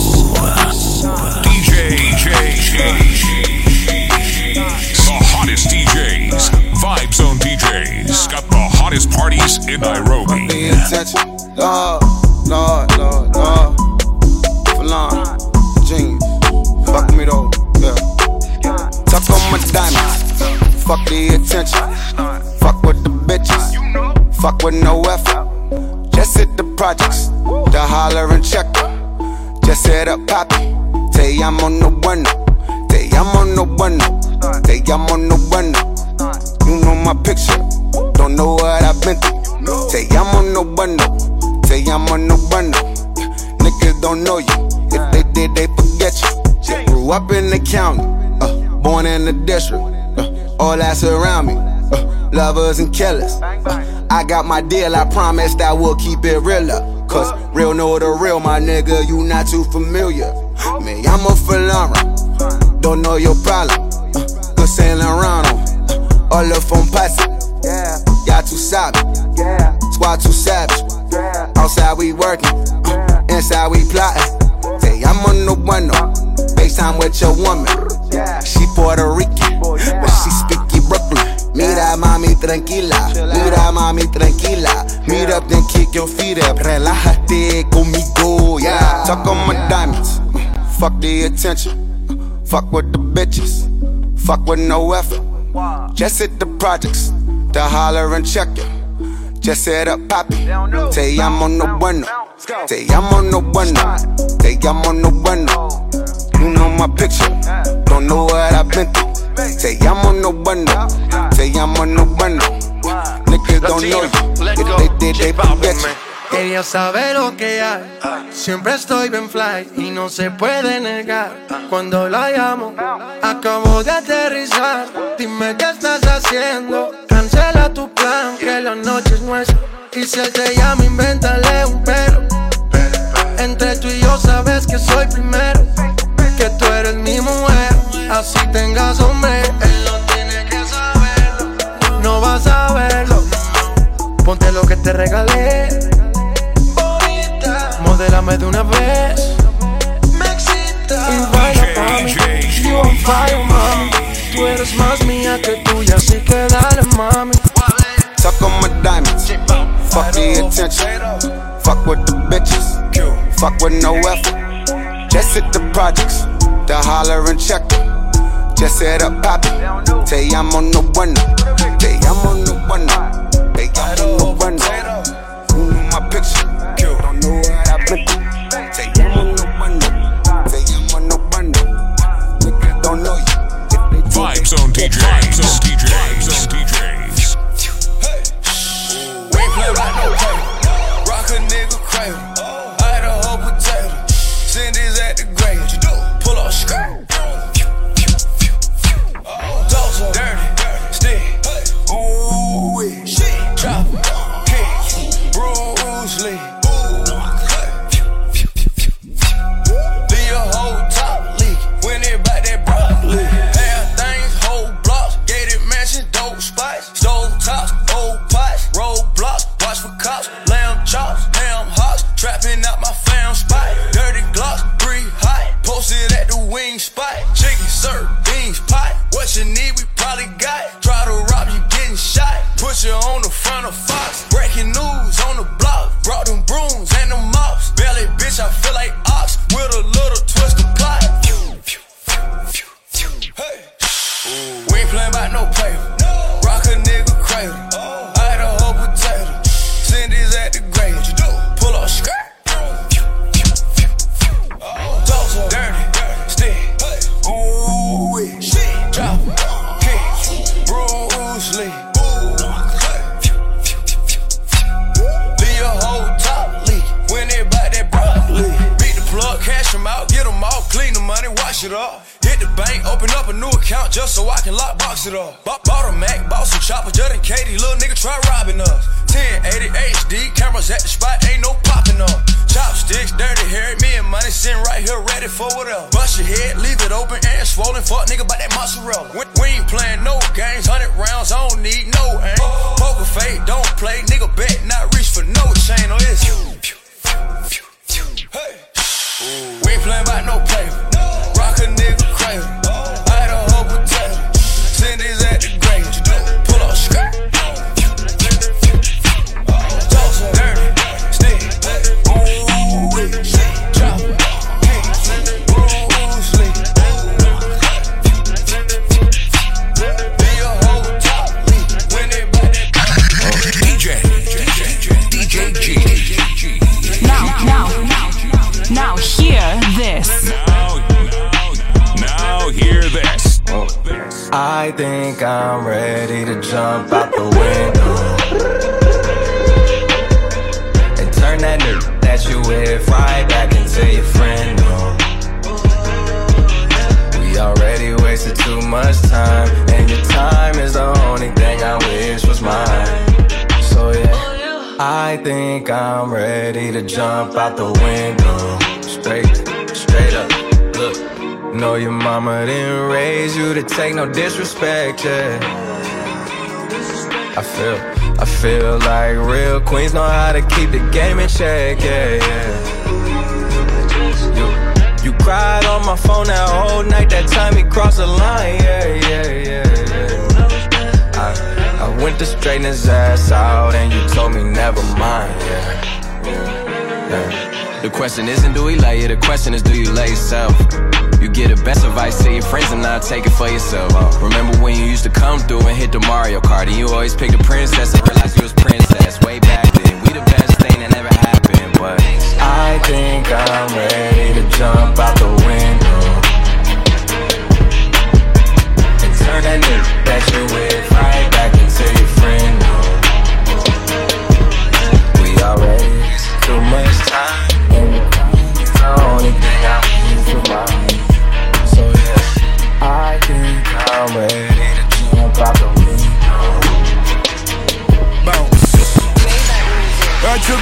DJ G. The hottest DJs. Vibe Zone DJs. Got the hottest parties in Nairobi. Lord, Lord, Lord, Lord. Falon, jeans. Fuck me though, yeah. Tuck on diamonds. Fuck the attention. Fuck with the bitches. Fuck with no effort. The projects. The holler and check. Just hit up Poppy. Te no bueno. Te amo no. Te amo no bueno. You know my picture. Don't know what I've been through. Te amo no. Te amo no bueno. Niggas don't know you. If they did, they forget you. Grew up in the county. Uh, born in the district. Uh, all that's around me. Uh, lovers and killers. Uh, I got my deal. I promised I will keep it realer. Cause real know the real, my nigga. You not too familiar. Me, I'm a Falana. Don't know your problem. Uh, good sailing around on. Uh, all up on pass Y'all too savage. Yeah. Squad too savage. Outside we working. Uh, inside we plotting. Say I'm on the one FaceTime with your woman. She Puerto Rican, but she speaky Brooklyn. Mira mami tranquila, mira mami tranquila. Meet up then kick your feet up, relájate conmigo, yeah. Talk on my diamonds, fuck the attention, fuck with the bitches, fuck with no effort. Just hit the projects, the holler and check it. Just hit up Poppy, te amo no bueno, te amo no bueno, te amo no bueno. You know my picture, don't know what I've been through. No bueno, no bueno. Niggas don't know you, if they did, they forget you. Quería saber lo que hay. Siempre estoy bien fly y no se puede negar. Cuando la llamo, acabo de aterrizar. Dime qué estás haciendo. Cancela tu plan, que la noche es nuestra. Y si él te llama, invéntale un pero. Entre tú y yo sabes que soy primero. Que tú eres mi mujer. Así tengas hombre, él no tiene que saberlo. No vas a verlo. Ponte lo que te regalé. Modélame de una vez. Me excita. Y baila pa' mí. You on fire, mami. Tú eres más mía que tuya, así que dale, mami. Tuck on my diamonds, fuck the attention. Fuck with the bitches, fuck with no effort. Just hit the projects, the holler and check. Just hit up Poppy, te amo no bueno, te amo no bueno, te amo no bueno. You know my picture, don't know what I've been through. Te amo no bueno, te amo no bueno. Niggas don't know you. Vibe Zone DJs. Vibe Zone DJs.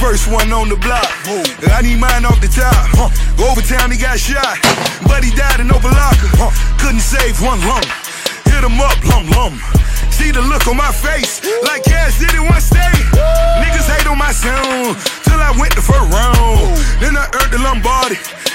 First one on the block. I need mine off the top. Overtime he got shot, but he died in Opa-locka. Couldn't save one lump. Hit him up, lum lum. See the look on my face, like cash did it one stay. Niggas hate on my sound, till I went the first round. Then I earned the Lombardi.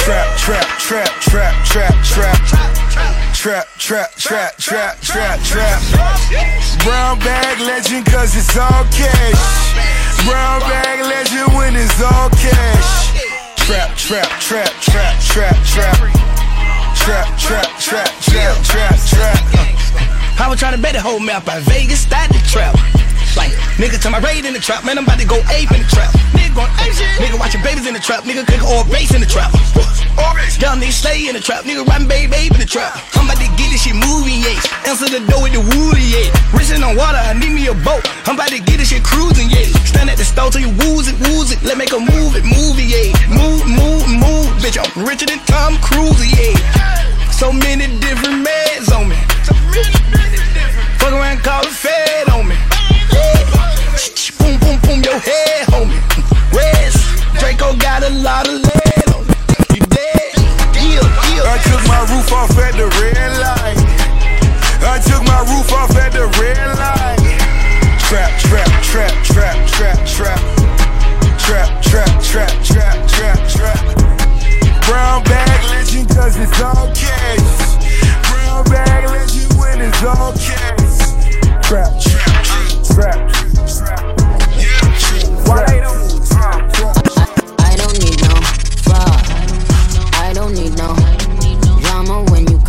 Trap, trap, trap, trap, trap, trap. Trap, trap, trap, trap, trap, trap. Brown bag legend cause it's all cash. Brown bag legend when it's all cash. Trap, trap, trap, trap, trap, trap. Trap, trap, trap, trap, trap, trap. I was trying to bet the whole map out Vegas, started the trap. Like, nigga to my raid in the trap, man, I'm about to go ape in the trap. Nigga going ape shit. Nigga watching babies in the trap, nigga cook all base in the trap. Young nigga stay in the trap, nigga riding baby babe in the trap. I'm about to get this shit moving, yeah. Answer the door with the woolly, yeah. Racing on water, I need me a boat. I'm about to get this shit cruising, yeah. Stand at the stove till you wooze it, wooze it. Let make a move it, move it, yeah. Move, move, move, bitch. I'm richer than Tom Cruise, yeah. So many different meds on me. Fuck around, call the fed on me boom boom your head, homie. Rest. Draco got a lot of lead on it. You dead? Yeah, yeah. I took my roof off at the red light. I took my roof off at the red light. Trap, trap, trap, trap, trap, trap. Trap, trap, trap, trap, trap, trap. Brown bag legend, cause it's all cash. Brown bag legend when it's all cash. Trap, trap, trap, trap.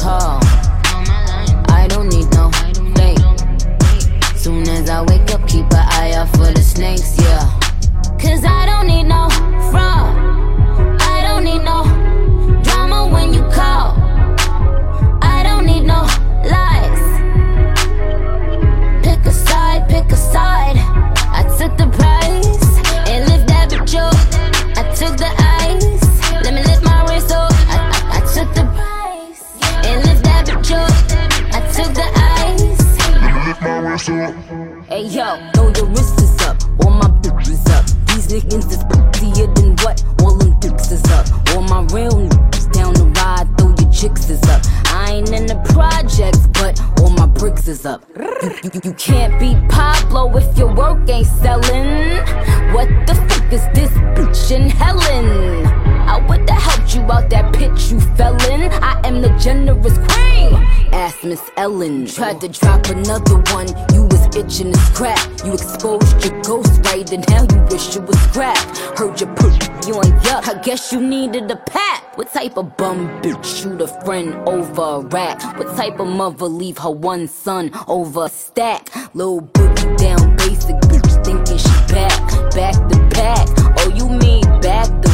Call. I don't need no fake. Soon as I wake up, keep an eye out for the snakes, yeah. Cause I don't need no fraud. Hey yo, throw your wrists up, all my bitches up. These niggas is prettier than what? All them dicks is up. All my real niggas down the ride, throw your chicks is up. I ain't in the projects, but all my bricks is up. You, you, you can't beat Pablo if your work ain't selling. What the fuck is this bitch in Helen? I would've helped you out that pit you fell in. I am the generous queen. Ask Miss Ellen. Tried to drop another one, you was itching to scrap. You exposed your ghost right, and now you wish it was scrap. Heard you put you on yuck. I guess you needed a pat. What type of bum bitch shoot a friend over a rack? What type of mother leave her one son over a stack? Little boogie down basic bitch thinking she back, back to back. Oh, you mean back to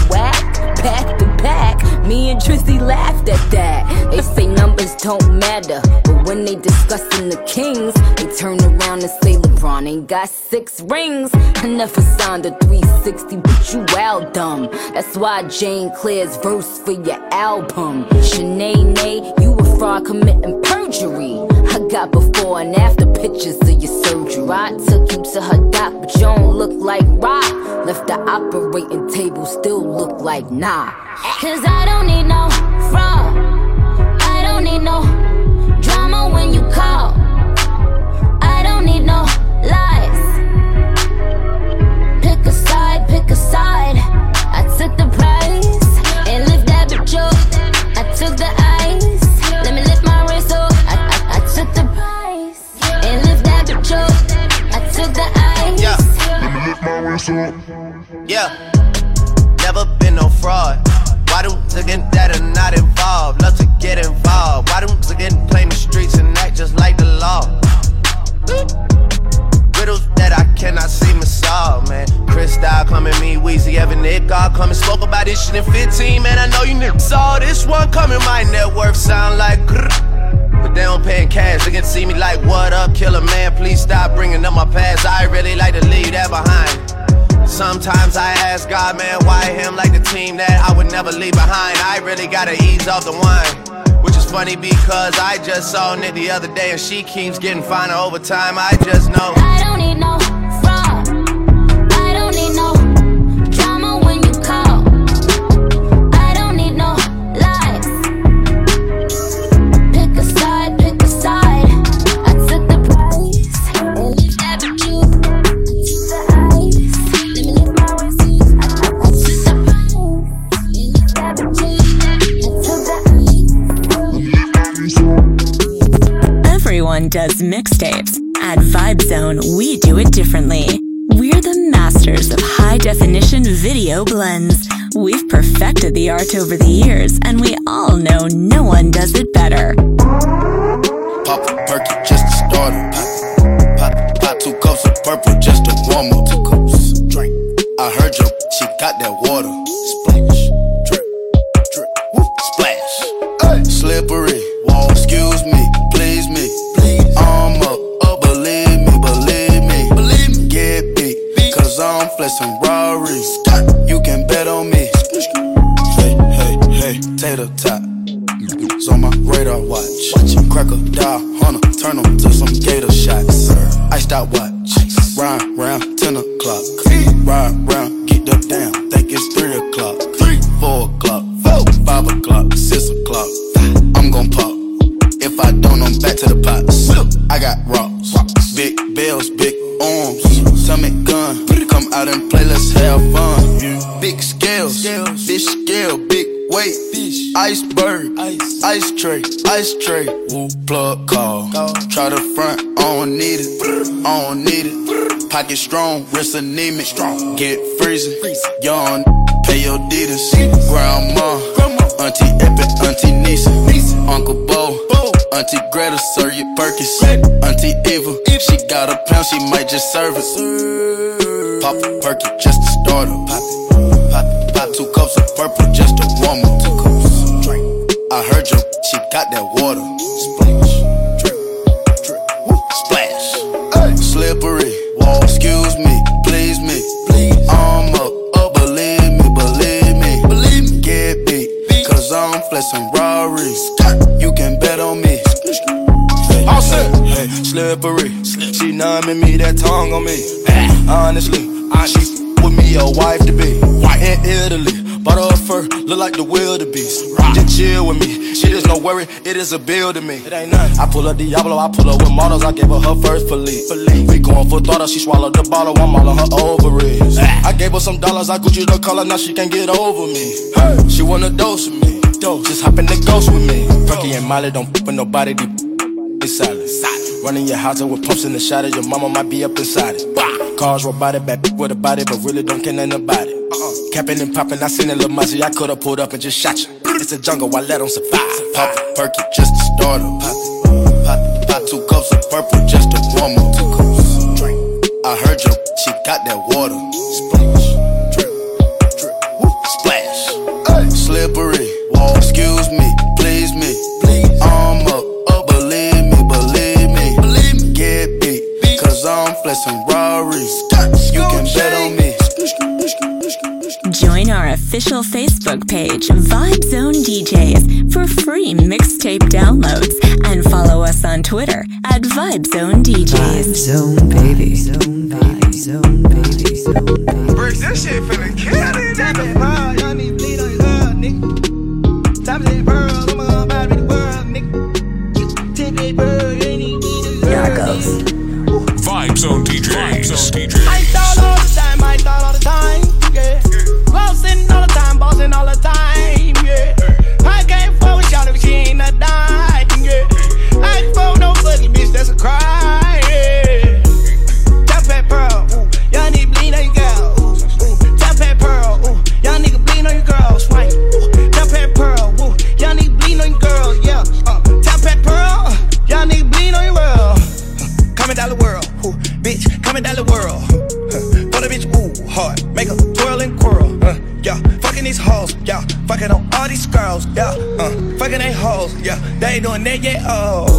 Back to back. Me and Drizzy laughed at that. They say numbers don't matter, but when they discussing the Kings, they turn around and say LeBron ain't got six rings. I never signed a 360, but you out dumb. That's why Jane Claire's verse for your album. Shanae, you a fraud committing perjury. I got before and after pictures of your surgery. I took you to her doc, but you don't look like rock. Left the operating table, still look like nah. Cause I don't need no fraud. I don't need no drama when you call. Yeah. Never been no fraud. Why do niggas that are not involved love to get involved? Why do niggas play the streets and act just like the law? Riddles that I cannot seem to solve, man. Chris Style coming, me, Weezy, Evan, Nick, God coming. Spoke about this shit in 15, man. I know you niggas saw this one coming. My net worth sound like grrr. But they don't pay in cash. They can see me like, what up, killer man? Please stop bringing up my past. I really like to leave that behind. Sometimes I ask God, man, why him like the team that I would never leave behind? I really gotta ease off the wine. Funny because I just saw Nick the other day and she keeps getting finer over time. I just know. I don't need no Everyone does mixtapes. At Vibe Zone, we do it differently. We're the masters of high definition video blends. We've perfected the art over the years, and we all know no one does it better. Pop a perky just to start it. Pop, pop, pop two cups of purple just to warm up. Two cups, drink. I heard your she got that water. Splash, I'm flexing Rari. You can bet on me. Hey, hey, hey, tater tot. It's on my radar watch. Crocodile hunter, turn 'em to some gator shots. Iced out watch. Ride wrist anemic. Strong. Get freezing. Yawn. Pay your deeders. Grandma. Auntie Epic. Auntie Nisa. Uncle Bo. Auntie Greta. Sir, you Perkins. Auntie Eva. She got a pound. She might just serve it. Pop a perky just to start up. worry, it is a bill to me. It ain't nothing. I pull up Diablo, I pull up with models, I gave her her first police. We going for throttle, she swallowed the bottle, I'm all on her ovaries. Ah. I gave her some dollars, I Gucci the color, now she can't get over me. Hey. She wanna dose with me, dose. just hop in the ghost with me. Frankie and Molly don't poop nobody, they be silent. Running your house up with pumps in the shadows, your mama might be up inside it. Cars robotic, bad with a body, but really don't care nothing about it. Capping and popping, I seen a little muzzy. I could've pulled up and just shot you. It's a jungle, I let them survive. Pop a perky just to start up. Pop, pop, two cups of purple just to warm up. Two cups. I heard your she got that water. Splash, drip, drip, woo. splash. Ay. Slippery, Whoa. excuse me, please me. Please. I'm up, up, believe me, believe me. Believe me. Get beat, beat. cause I'm flexing Rory. You can bet on me official Facebook page, Vibe Zone DJs, for free mixtape downloads. And follow us on Twitter at Vibe Zone DJs. Vibe Zone, baby. Vibe Zone, baby. Shit ain't on that yet. Oh.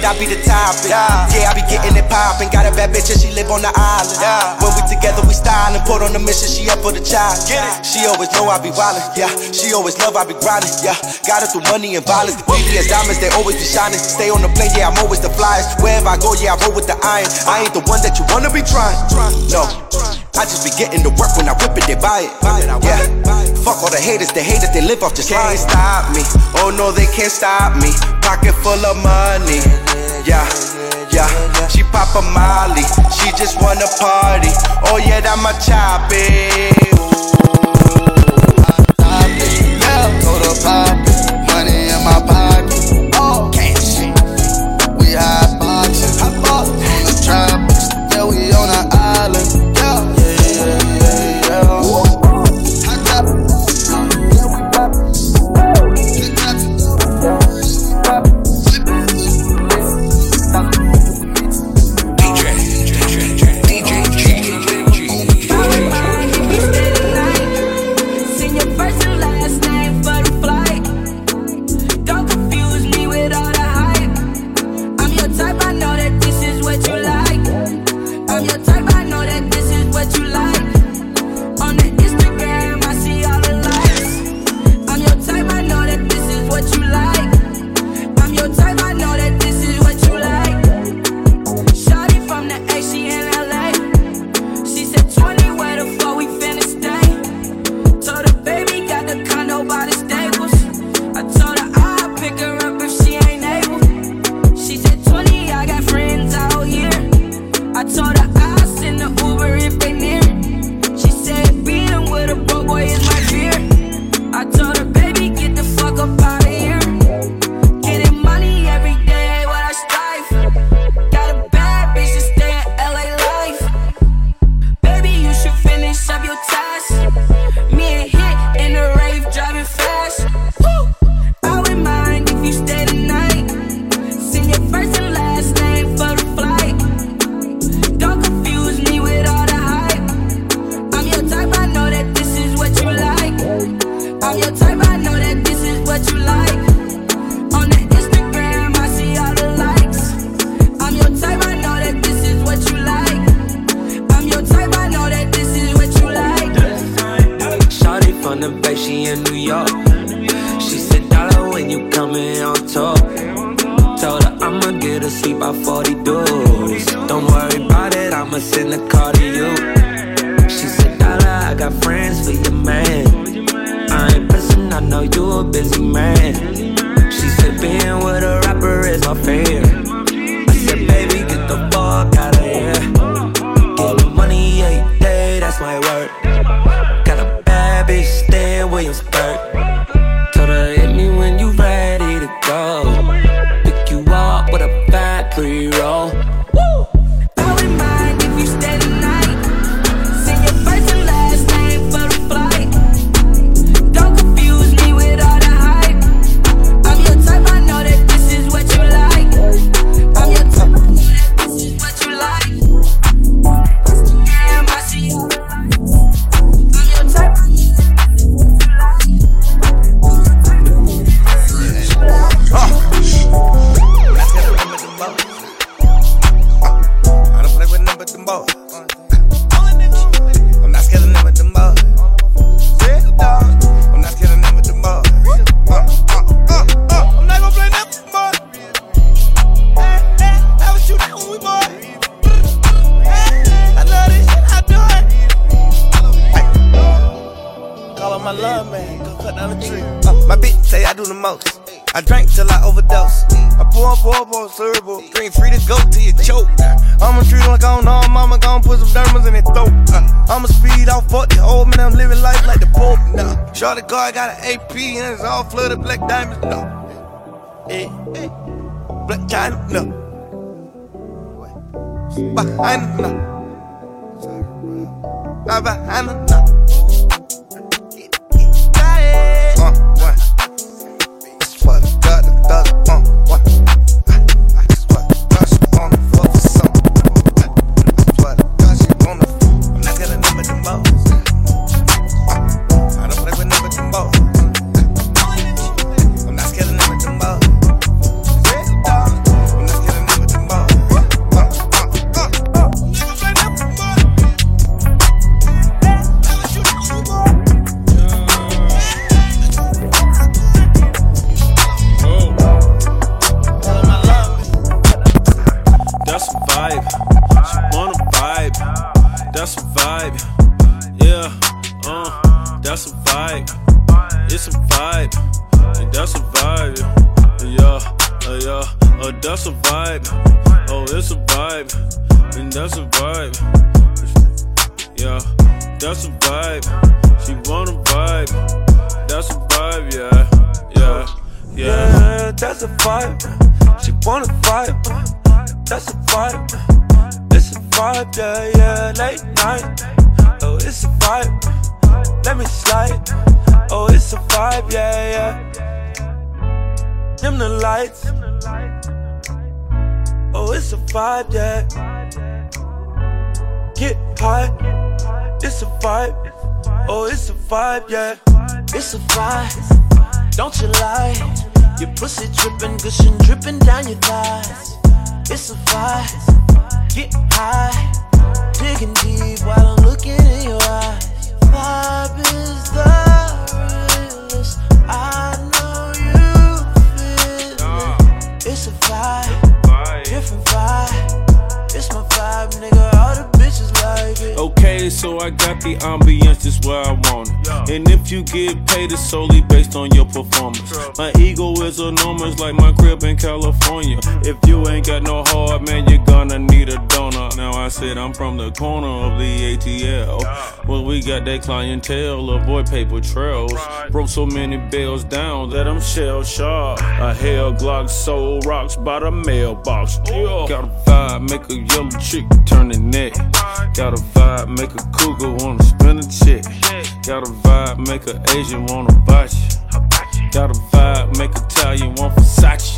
it, I be the topic. Yeah, yeah I be getting it poppin'. Got a bad bitch and she live on the island. Yeah. When we together, we stylin'. Put on the mission, she up for the child. Get it. She always know I be wildin'. Yeah, she always love I be grindin'. Yeah, got it through money and violence. Beauty as diamonds, they always be shining. Stay on the plane, yeah, I'm always the flyest. Wherever I go, yeah, I roll with the iron. I ain't the one that you wanna be tryin'. No. I just be getting to work when I whip it, they buy it. Yeah. Fuck all the haters, they hate it, they live off just Can't lying. stop me. Oh no, they can't stop me. Pocket full of money. Yeah. Yeah, she pop a molly, she just wanna party. Oh yeah, that my choppy. Ooh, yeah, go pop, money in my pocket. And it's all flooded black diamonds. No. Hey, hey. Black China, no. Behind, no. Not behind, no. Like my crib in California. If you ain't got no heart, man, you're gonna need a donor. Now I said I'm from the corner of the ATL. Well, we got that clientele, avoid paper trails. Broke so many bells down that I'm shell sharp. A hell Glock soul rocks by the mailbox. Got a vibe, make a yellow chick turn the neck. Got a vibe, make a cougar wanna spin a check. Got a vibe, make a Asian wanna you. Got a vibe, make Italian want Versace.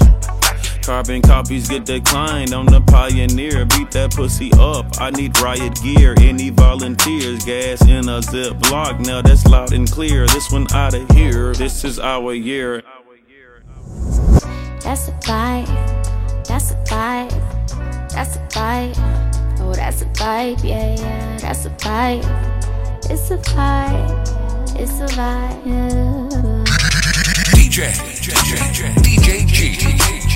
Carbon copies get declined. I'm the pioneer. Beat that pussy up. I need riot gear. Any volunteers? Gas in a Ziploc. Now that's loud and clear. This one out of here. This is our year. That's a vibe. That's a vibe. That's a vibe. Oh, that's a vibe. Yeah, yeah. That's a vibe. It's a vibe. It's a vibe. Yeah. DJ, DJ, G,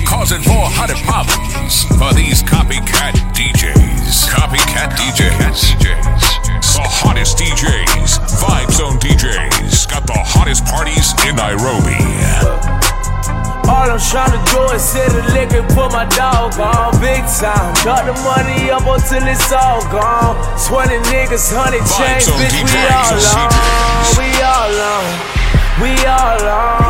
causing more hundred problems for these copycat DJs. Copycat DJs. The hottest DJs, Vibe Zone DJs, got the hottest parties in Nairobi. All I'm tryna do is sit a lick and put my dog on big time. Cut the money up until it's all gone. 20 niggas, 100 chains, bitch, we all on. We all on. We all on.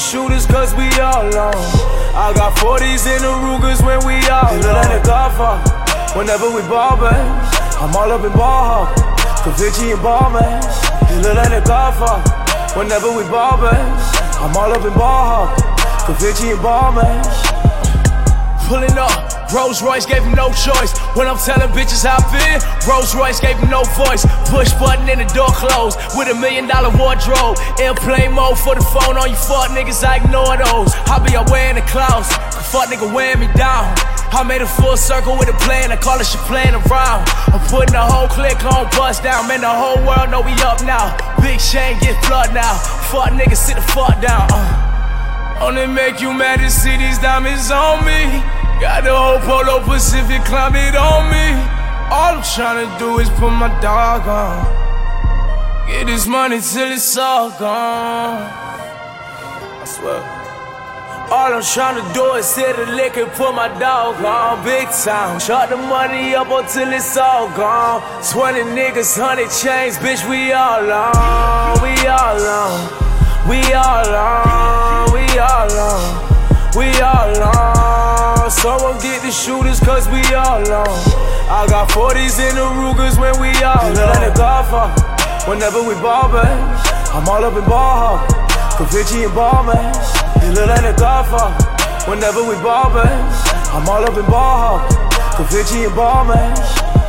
Shooters, cause we all on. I got 40s in the Rugers when we all on. Let it go for. Whenever we ball, man. I'm all up in ball hawk. Cavici and ball, man. Look like a godfather. Whenever we ball, man. I'm all up in ball hawk. Cavici and ball, man. Pulling up. Rolls Royce gave him no choice. When I'm telling bitches how I feel, Rolls Royce gave him no voice. Push button and the door closed with a million dollar wardrobe. Airplane mode for the phone on you fuck niggas, I ignore those. I be out wearing the clouds, fuck nigga wearing me down. I made a full circle with a plan, I call it shit playing around. I'm putting the whole clique on bust down, man. The whole world know we up now. Big Shane get flood now. Fuck niggas sit the fuck down. Uh. Only make you mad to see these diamonds on me. Got the whole Polo Pacific climate on me. All I'm tryna do is put my dog on. Get this money till it's all gone. I swear. All I'm trying to do is hit a lick and put my dog on big time. Shut the money up until it's all gone. 20 niggas, 100 chains, bitch, we all on. We all on. We all on. We all on. We all on. Someone get the shooters, cause we all on. I got 40s in the Rugers when we all on. Let it go for whenever we ball, back. I'm all up in ball. Cavici and ball, man. You look like a golfer. Whenever we ball, man. I'm all up in ball. Cavici and ball, man.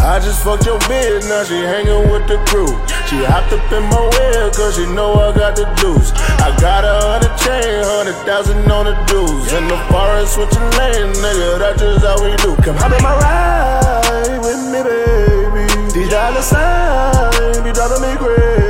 I just fucked your bitch, now she hanging with the crew. She hopped up in my way, cause she know I got the juice. I got a hundred chain, hundred thousand on the dues. In the forest switching lanes, nigga, that's just how we do. Come hop in my ride with me, baby. These dollar signs be driving me crazy.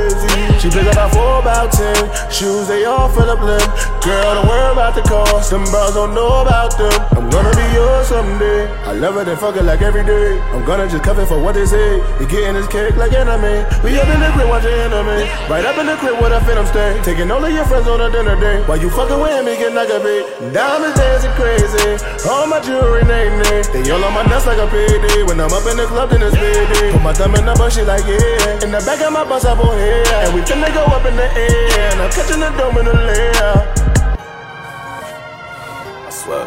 She pick up about four, about ten. Shoes, they all fill up limb. Girl, don't worry about the cost. Them bros don't know about them. I'm gonna be yours someday. I love it and fuck it like every day. I'm gonna just cover for what they say. They getting this cake like enemy. We up in the crib watching anime. Right up in the crib with a phantom stay. Taking all of your friends on a dinner day. While you fucking with me, get like a beat. Diamonds dancing crazy. All my jewelry name name. They all on my nuts like a payday. When I'm up in the club, then it's payday. Put my thumb in the bush, she like yeah. In the back of my bus, I pull hair. And we finna go up in the air. And I'm catching the dome in the layer. I swear.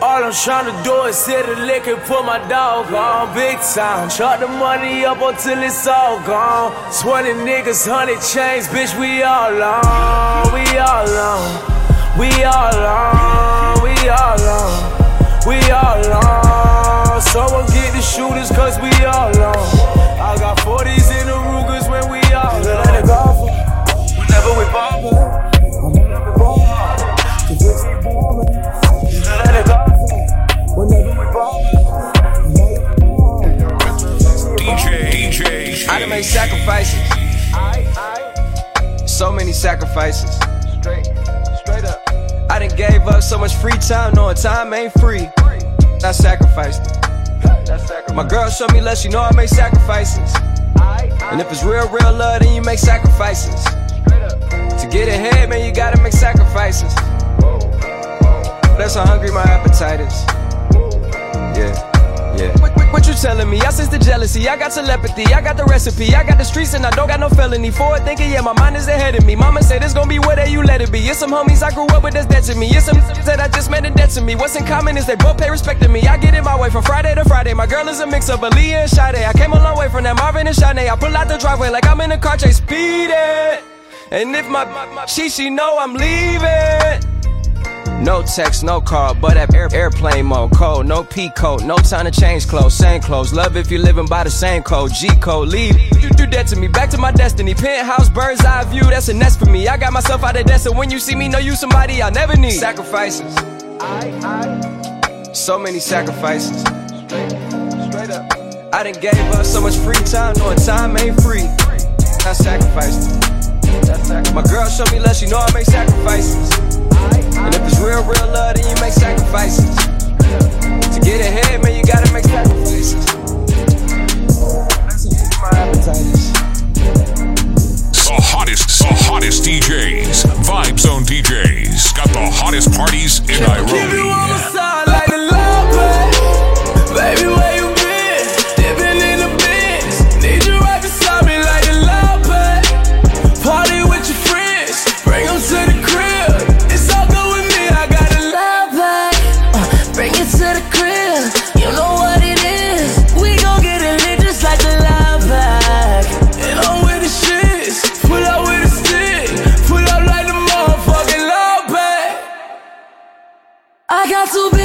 All I'm trying to do is sit and lick and put my dog on big time. Chart the money up until it's all gone. 20 niggas, 100 chains, bitch, we all on. We all on. We all on. We all on. We all on. Someone get the shooters, cause we all on. I got 40s in the Rugers Whenever we ball, let it go. Whenever we ball, DJ, DJ, I done made sacrifices. So many sacrifices. Straight, straight up. I done gave up so much free time, knowing time ain't free. I sacrificed it. My girl showed me love, she know I make sacrifices. And if it's real, real love, then you make sacrifices. To get ahead, man, you gotta make sacrifices. That's how hungry my appetite is. Yeah. Yeah. What, what, what you telling me? I sense the jealousy. I got telepathy. I got the recipe. I got the streets and I don't got no felony. Forward thinking, yeah, my mind is ahead of me. Mama said it's gonna be where you let it be. It's some homies I grew up with that's dead to me. It's some that I just met and dead to me. What's in common is they both pay respect to me. I get it my way from Friday to Friday. My girl is a mix of Aaliyah and Sade. I came a long way from that Marvin and Shanae. I pull out the driveway like I'm in a car chase, speeding. And if my, she she know I'm leaving. No text, no call, but at air, airplane mode. Code, no P code, no time to change clothes, same clothes. Love if you're living by the same code. G code, leave. You do that to me, back to my destiny. Penthouse, bird's eye view, that's a nest for me. I got myself out of debt, so when you see me, know you somebody I never need. Sacrifices. So many sacrifices. Straight up. I done gave up so much free time, knowing time ain't free. I sacrificed. My girl showed me love, she know I make sacrifices. And if it's real, real love, then you make sacrifices. To get ahead, man, you gotta make sacrifices. That's my appetite is. The hottest, the hottest DJs. Vibe Zone DJs. Got the hottest parties in Keep you on Nairobi.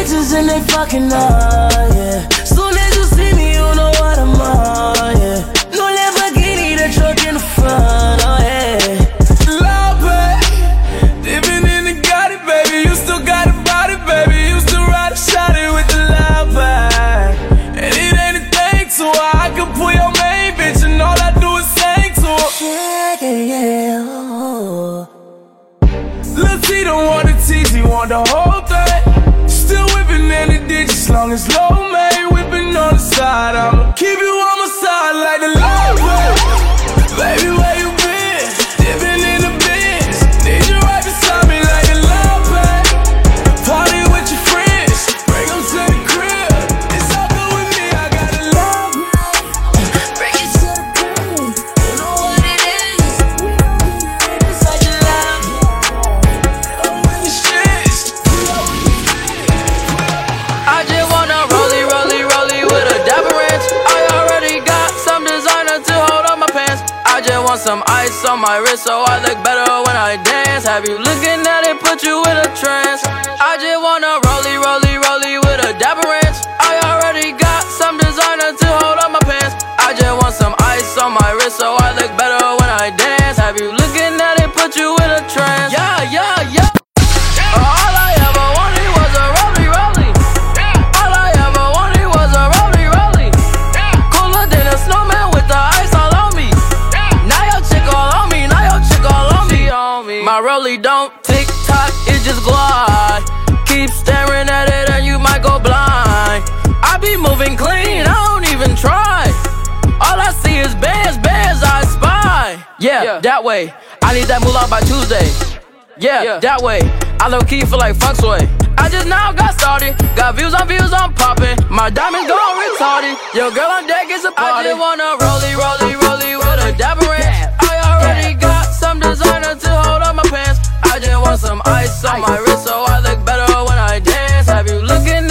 Bitches and they fucking up, yeah. Soon as you see me, you know what I'm on, yeah. No Lamborghini, the truck in the front, oh yeah. Love, babe. Dipping in the Gotti, baby. You still got a body, baby. You still ride a shotty with the love bag. And it ain't a thing to her. I can pull your main bitch, and all I do is sing to her. Yeah, yeah, yeah. Oh. Lil' T don't want the tease, he want the whole thing dipping in the ditch as long as low man whipping on the side. I'ma keep you on my side like the light, baby. that way. I need that move out by Tuesday. Yeah, yeah. that way. I low key feel like fuck sway. I just now got started. Got views on views, I'm popping. My diamonds going retarded. Yo, girl on deck is a party. I just wanna rolly, rolly, rolly with a dapper yeah. I already got some designer to hold on my pants. I just want some ice on my wrist so I look better when I dance. Have you looking?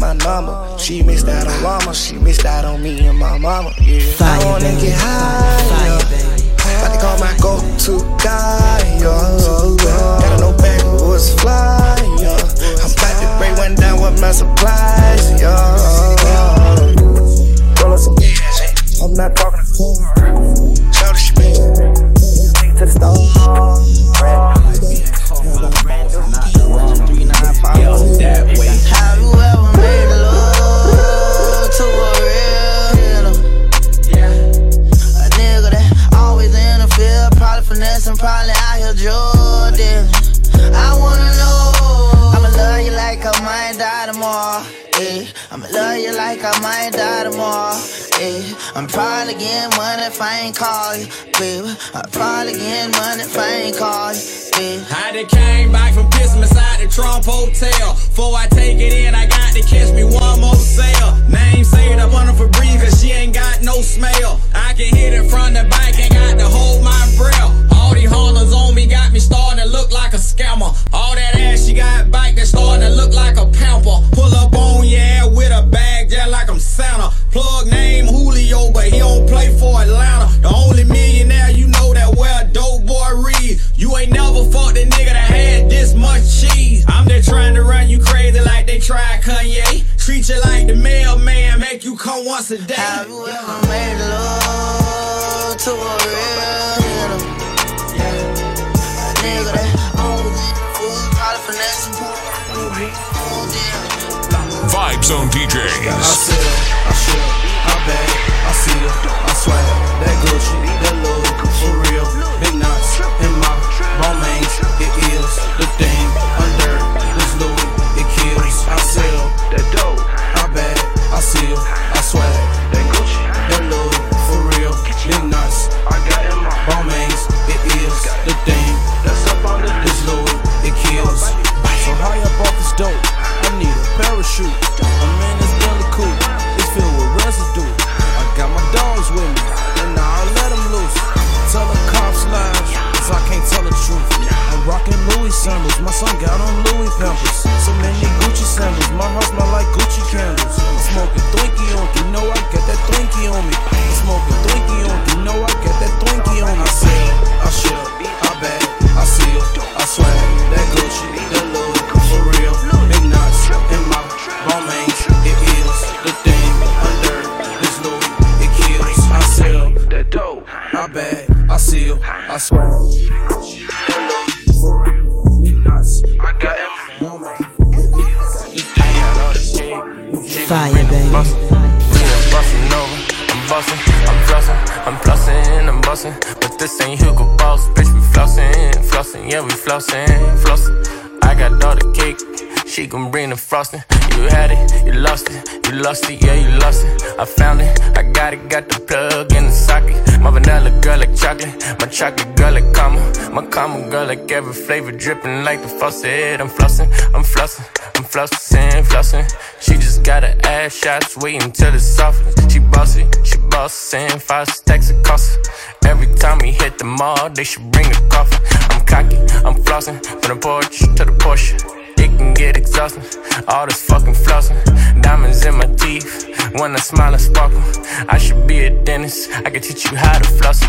My number. She missed out on mama, she missed out on me and my mama. Yeah, I wanna get higher. About to call my go-to guy. Yo. Gotta know backwoods fly. Yo. I'm about to break one down with my supplies. Yo. Roll up some gas. I'm not talking to car. Shout the shit. Take it to the. Love I might die tomorrow. Yeah. I'm probably getting money if I ain't call you, baby. I'm probably getting money if I ain't call you, baby. I done came back from pissing beside the Trump Hotel. Before I take it in, I got to catch me one more sale. Name saved up on her for breathe, cause she ain't got no smell. I can hit it from the back, ain't got to hold my breath. All these haulers on me got me starting to look like a scammer. All that ass she got back, that's starting to look like a pamper. Pull up on yeah with Santa. Plug name Julio, but he don't play for Atlanta. The only millionaire you know that wear a dope boy read. You ain't never fucked a nigga that had this much cheese. I'm there trying to run you crazy like they tried Kanye. Treat you like the mailman, make you come once a day. Have you ever made love to a real? Vibe Zone DJs. I sit I shit I bag, I see I swag, that Gucci, that got on Louis Pampers. So many Gucci sandals. My house smell like Gucci candles. I'm smoking Twinkie on you know I got that Twinkie on me. I'm smoking Twinkie on you know I got that Twinkie on me. I sell, I ship, I bag, I seal, I swag. That Gucci, that Louis, for real. Big knots in my Balmains. It is the thing under this Louis. It kills. I sell that dope. I bag, I seal, I swag. Fire, baby. Bustin' over, I'm bustin', I'm flossin', I'm flossin', I'm bustin'. But this ain't Hugo Boss, bitch, we flossin', flossin', yeah, we flossin', flossin'. I got all the cake, she gon' bring the frosting. You had it, you lost it, you lost it, yeah, you lost it. I found it, I got it, got the plug in the socket. My vanilla girl like chocolate, my chocolate girl like caramel, my caramel girl like every flavor dripping like the faucet. I'm flossing, I'm flossing, I'm flossing, flossing. She just got her ass shots, waiting until it's soft. She bossy, she bossin', five stacks of cost. Every time we hit the mall, they should bring a coffee. I'm cocky, I'm flossing, from the porch to the Porsche. It can get exhausting, all this fucking flossing. Diamonds in my teeth, when I smile and sparkle. I should be a dentist, I can teach you how to floss.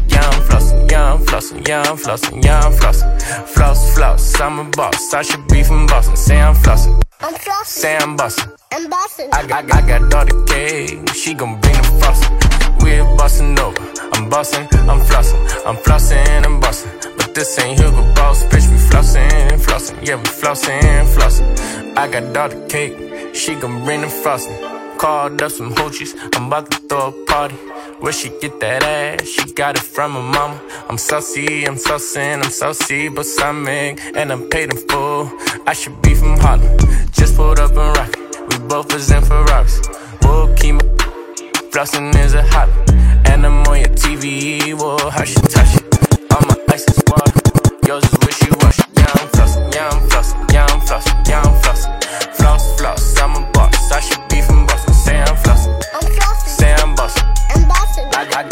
Flossing, yeah, I'm flossing, yeah, I'm flossing, flossing. Floss, floss, I'm a boss, I should be from Boston. Say I'm flossing, I'm flossing. say I'm busting. I'm bossing. I, I, I got all the cake, she gon' bring the frosting. We're bustin' over, I'm bustin', I'm flossing. I'm flossing, I'm bustin'. But this ain't Hugo Boss, bitch, we flossing, flossing. yeah, we flossin', flossing. I got all the cake, she gon' bring the frosting. Called up some hoochies, I'm about to throw a party. Where she get that ass? She got it from her mama. I'm saucy, I'm saucin', I'm saucy, but stomach, and I'm paid in full. I should be from Harlem, just pulled up and rock. We both was in Ferraris. We'll keep my Flossin' is a hobby, and I'm on your TV. Whoa, how she touch it? All my ice is water, yours is wishy washy. Yeah, I'm flossin', yeah, I'm flossin', yeah, I'm flossin', yeah, I'm flossin'. I should be from Boston. Say I'm flossin', I'm flossing. say I'm bustin'. I'm bossing. I, I,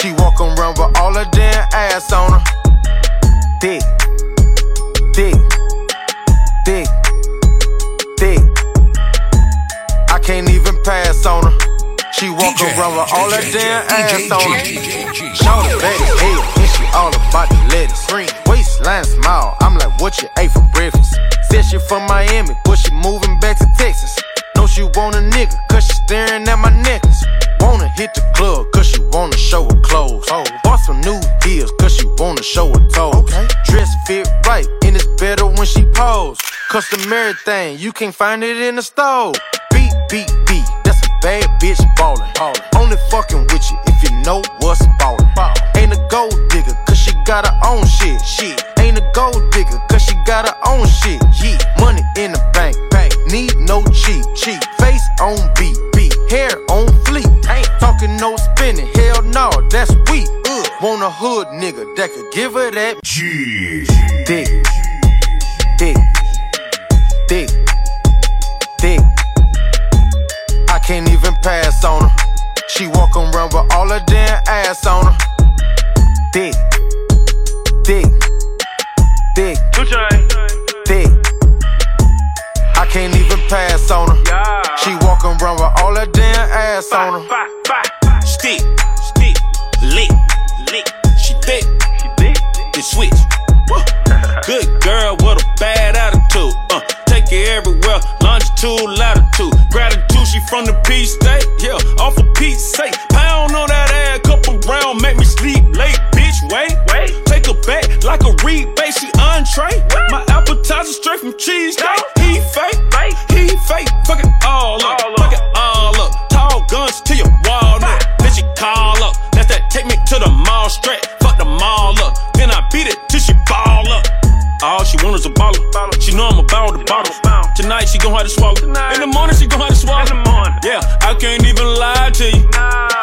She walk around with all her damn ass on her. Dick, dick, dick, dick. I can't even pass on her. She walk DJ, around with all her damn ass on her. Shout it back hell, and she all about the lettuce. Waistline smile, I'm like, what you ate for breakfast? Said she from Miami, but she moving back to Texas. Know she want a nigga, cause she staring at my necklace. Wanna hit the club, cause she wanna show her clothes. Oh. Bought some new heels, cause she wanna show her toes. Dress fit right, and it's better when she pose. Customary thing, you can't find it in the store. Beat, beat, beat, that's a bad bitch ballin'. Only fucking with you if you know what's ballin'. Ain't a gold digger, cause she got her own shit. Shit. Ain't a gold digger, cause she got her own shit. Yeah. Money in the bank, bank. Need no cheat, cheat. Face on beat. Hair on fleek. Ain't talking no spinning, hell no, that's weak. Ugh. Want a hood nigga that could give her that G. dick, dick, dick, dick. I can't even pass on her. She walk around with all her damn ass on her. Dick, dick, dick, dick. I can't even pass on her. She walk around with all her damn ass on her. Stick, stick, lick, lick. She thick, she thick. Then switch. Good girl with a bad attitude. Uh, take it everywhere. Longitude, latitude. Gratitude, she from the P state. Yeah, off of Pete's sake. Pound on that ass, couple round, make me sleep late. Bitch, wait, wait. Take her back like a rebate. She entree. My appetizer straight from cheese. He fake, he fake. Fuck it all up, fuck it all up. Tall guns to your walnut. Then she call up. That's that take me to the mall straight. Fuck the mall up. Then I beat it till she ball up. All she want is a baller. She know I'm about the bottle. Tonight she gon' have to swallow. In the morning she gon' have to swallow. Yeah, I can't even lie. to you.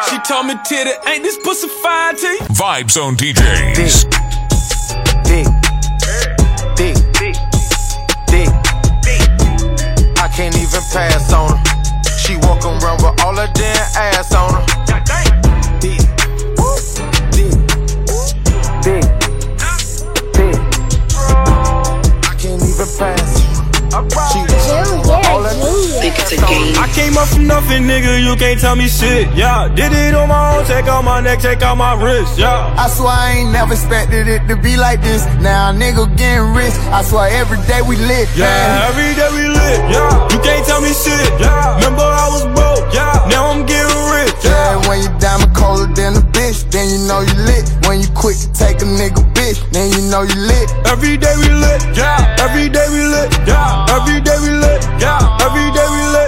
She told me titty. Ain't this pussy fine to you? Vibe Zone DJs. Dick, dick, pass on her. She walk around with all her damn ass on her. Dick, dick, dick, dick. I can't even pass. She walk with all her Think it's a game. I came up from nothing, nigga. You can't tell me shit. Yeah, did it on my own. Take out my neck, take out my wrist. Yeah. I swear I ain't never expected it to be like this. Now a nigga getting rich. I swear every day we lit. Yeah, man. every day we lit. Yeah, you can't tell me shit. Yeah, remember I was broke. Yeah, now I'm getting rich. Yeah, when you diamond colder than a bitch, then you know you lit. When you quick to take a nigga bitch, then you know you lit. Every day we lit. Yeah, every day we lit. Yeah, every day we lit. Yeah, every day we lit.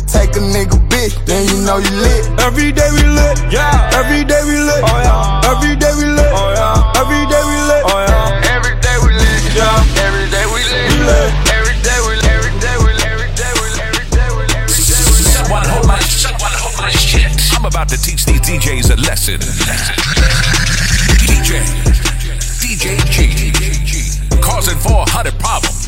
to take a nigga bitch, then you know you lit. Every day we lit. Yeah, every day we lit. Oh yeah, every day we lit. Oh yeah, every day we lit. Oh yeah, every day we lit. Yeah, every day we lit. We lit. Every day we lit. Every day we lit. Every day we lit. Every day we lit. Someone hold my, someone hold my shit. I'm about to teach these DJs a lesson. DJ, DJ G, causing 400 problems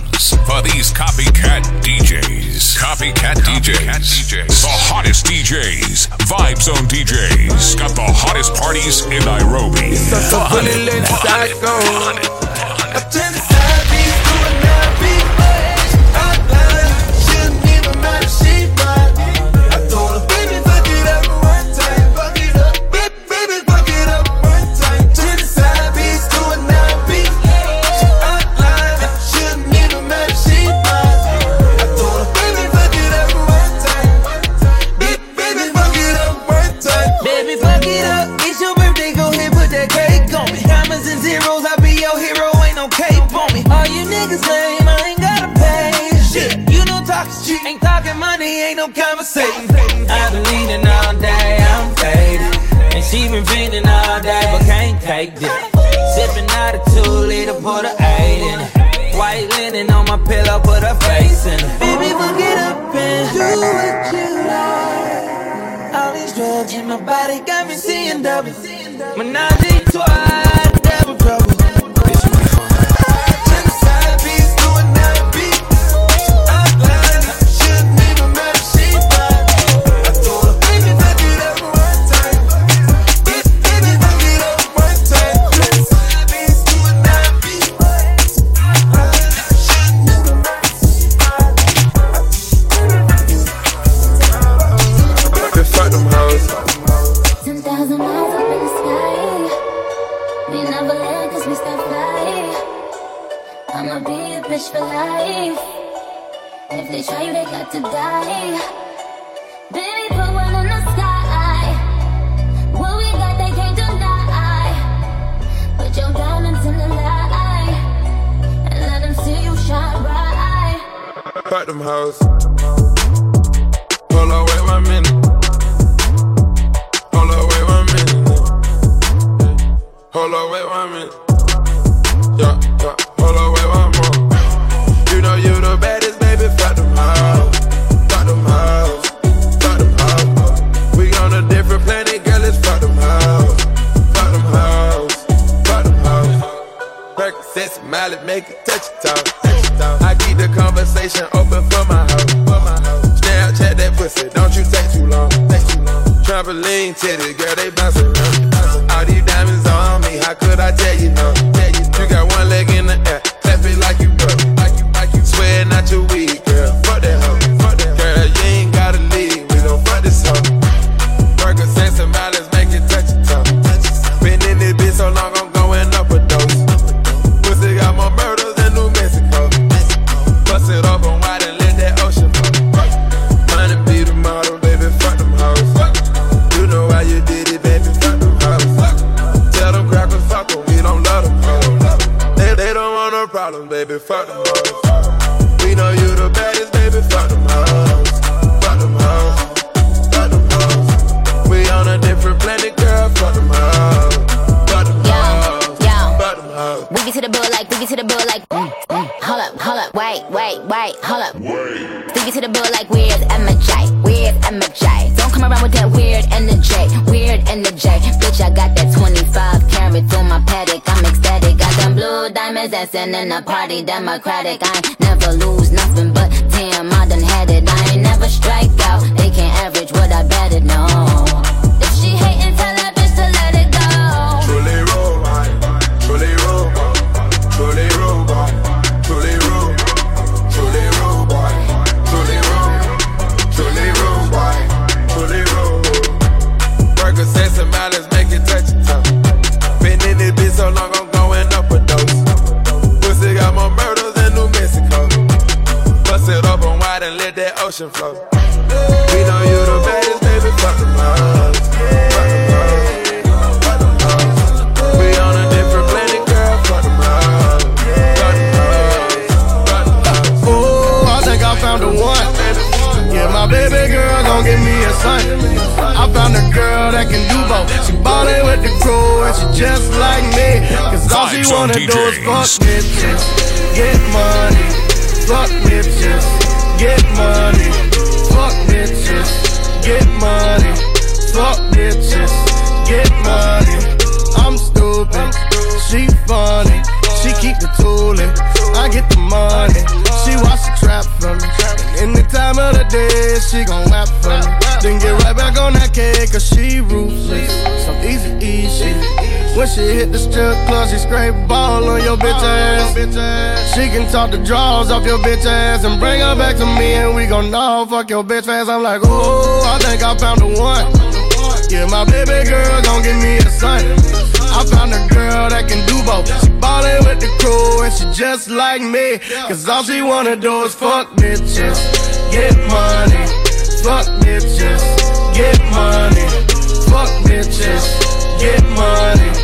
for these copycat DJs. Copycat DJs. The hottest DJs. Vibe Zone DJs. Got the hottest parties in Nairobi. Such a bully let psycho. I tend to side beats money, ain't no conversation. I've been leaning all day, I'm faded. And she been feeding all day, but can't take this. Sipping out a two liter, put a eight in it. White linen on my pillow, put her face in it. Baby, fuck it up and do what you like. All these drugs in my body got me seeing double. Menage a trois, all she wanna do is fuck bitches, get money. Fuck bitches, get money. Fuck bitches, get money. Fuck bitches, get money. I'm stupid, she funny. She keep the tooling, I get the money. She watch the trap for me. And in the time of the day, she gon' rap for me. Then get right back on that cake, cause she ruthless. So easy, easy. When she hit the strip club, she scrape ball on your bitch ass. She can talk the draws off your bitch ass and bring her back to me, and we gon' know fuck your bitch fast. I'm like, oh, I think I found the one. Yeah, my baby girl gon' give me a son. I found a girl that can do both. She ballin' with the crew and she just like me. Cause all she wanna do is fuck bitches, get money. Fuck bitches, get money. Fuck bitches, get money.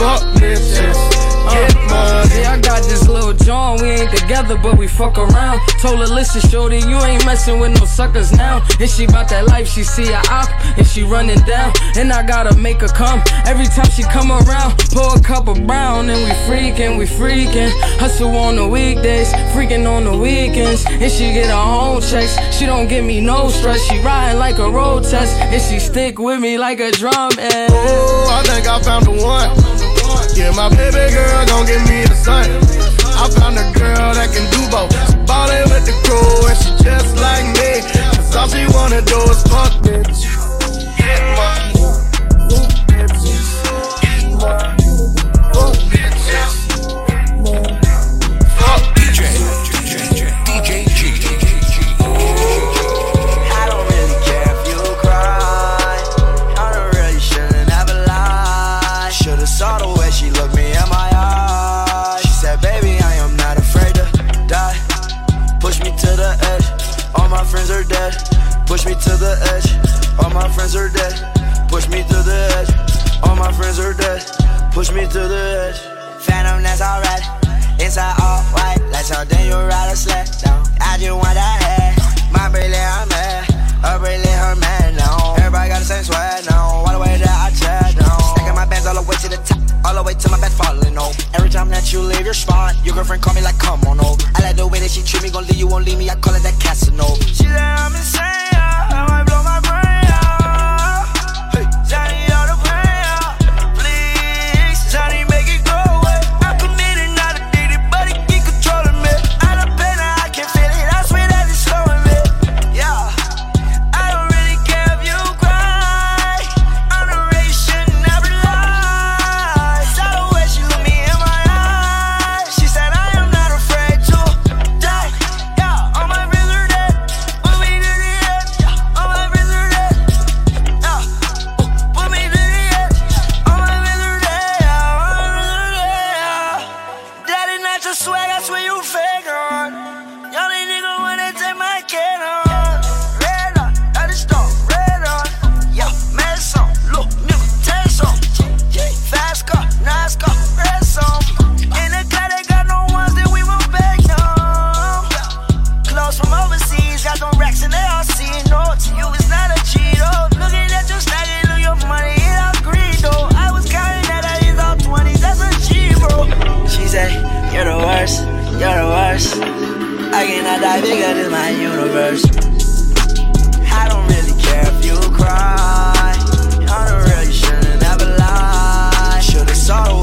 Fuck bitches, uh, get money. I got this little John, we ain't together, but we fuck around. Told her, listen, shorty, you ain't messing with no suckers now. And she bout that life, she see a op, and she running down. And I gotta make her come. Every time she come around, pour a cup of brown, and we freaking, we freaking. Hustle on the weekdays, freaking on the weekends. And she get her own checks, she don't give me no stress. She riding like a road test, and she stick with me like a drum. And Oh, I think I found the one. Yeah, my baby girl gon' give me a son. I found a girl that can do both. Ballin' with the crew and she just like me. Cause all she wanna do is fuck bitch. Get money. Get money. Push me to the edge. All my friends are dead. Push me to the edge. All my friends are dead. Push me to the edge. Phantom, that's alright. Inside all white, like something you ride a sled down. I just want that head. My brilliant, I'm mad. Her brilliant, her man now. Everybody got the same swag now. All the way that I chat now. Stacking my bands all the way to the top. All the way to my bed falling over. Every time that you leave your spot, your girlfriend call me like, come on over. I like the way that she treat me, gon' leave you, won't leave me. I call it that Casanova. She said I'm insane, yeah. I might blow my brain out. Hey, from overseas, got them racks and they all see no. To you, not a cheat, oh. Looking at your look your money, it all greed. I was counting that all 20s, that's a G, bro. She said, You're the worst, you're the worst. I cannot die bigger than my universe. I don't really care if you cry. Shouldn't ever lie. Should've saw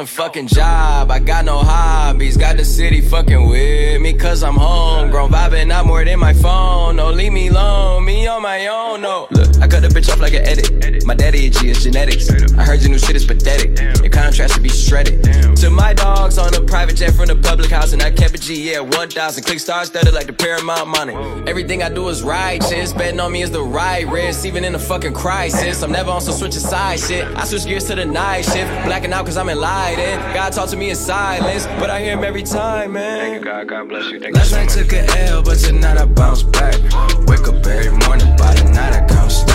on fucking job. I got no hobbies. Got the city fucking with me, cause I'm home. homegrown. Vibing out more than my phone. No, leave me alone. Me on my own, no. I cut the bitch off like an edit. My daddy a G is genetics. I heard your new shit is pathetic. Your contrast should be shredded. To my dogs on a private jet from the public house, and I kept a G, yeah, 1,000. Click stars studded like the Paramount money. Everything I do is righteous. Betting on me is the right risk, even in a fucking crisis. I'm never on some switching side shit. I switch gears to the night shift. Blacking out cause I'm enlightened. God talk to me in silence, but I hear him every time, man. God, God bless you. Last night took a L, but tonight I bounce back. Wake up every morning, by the night I count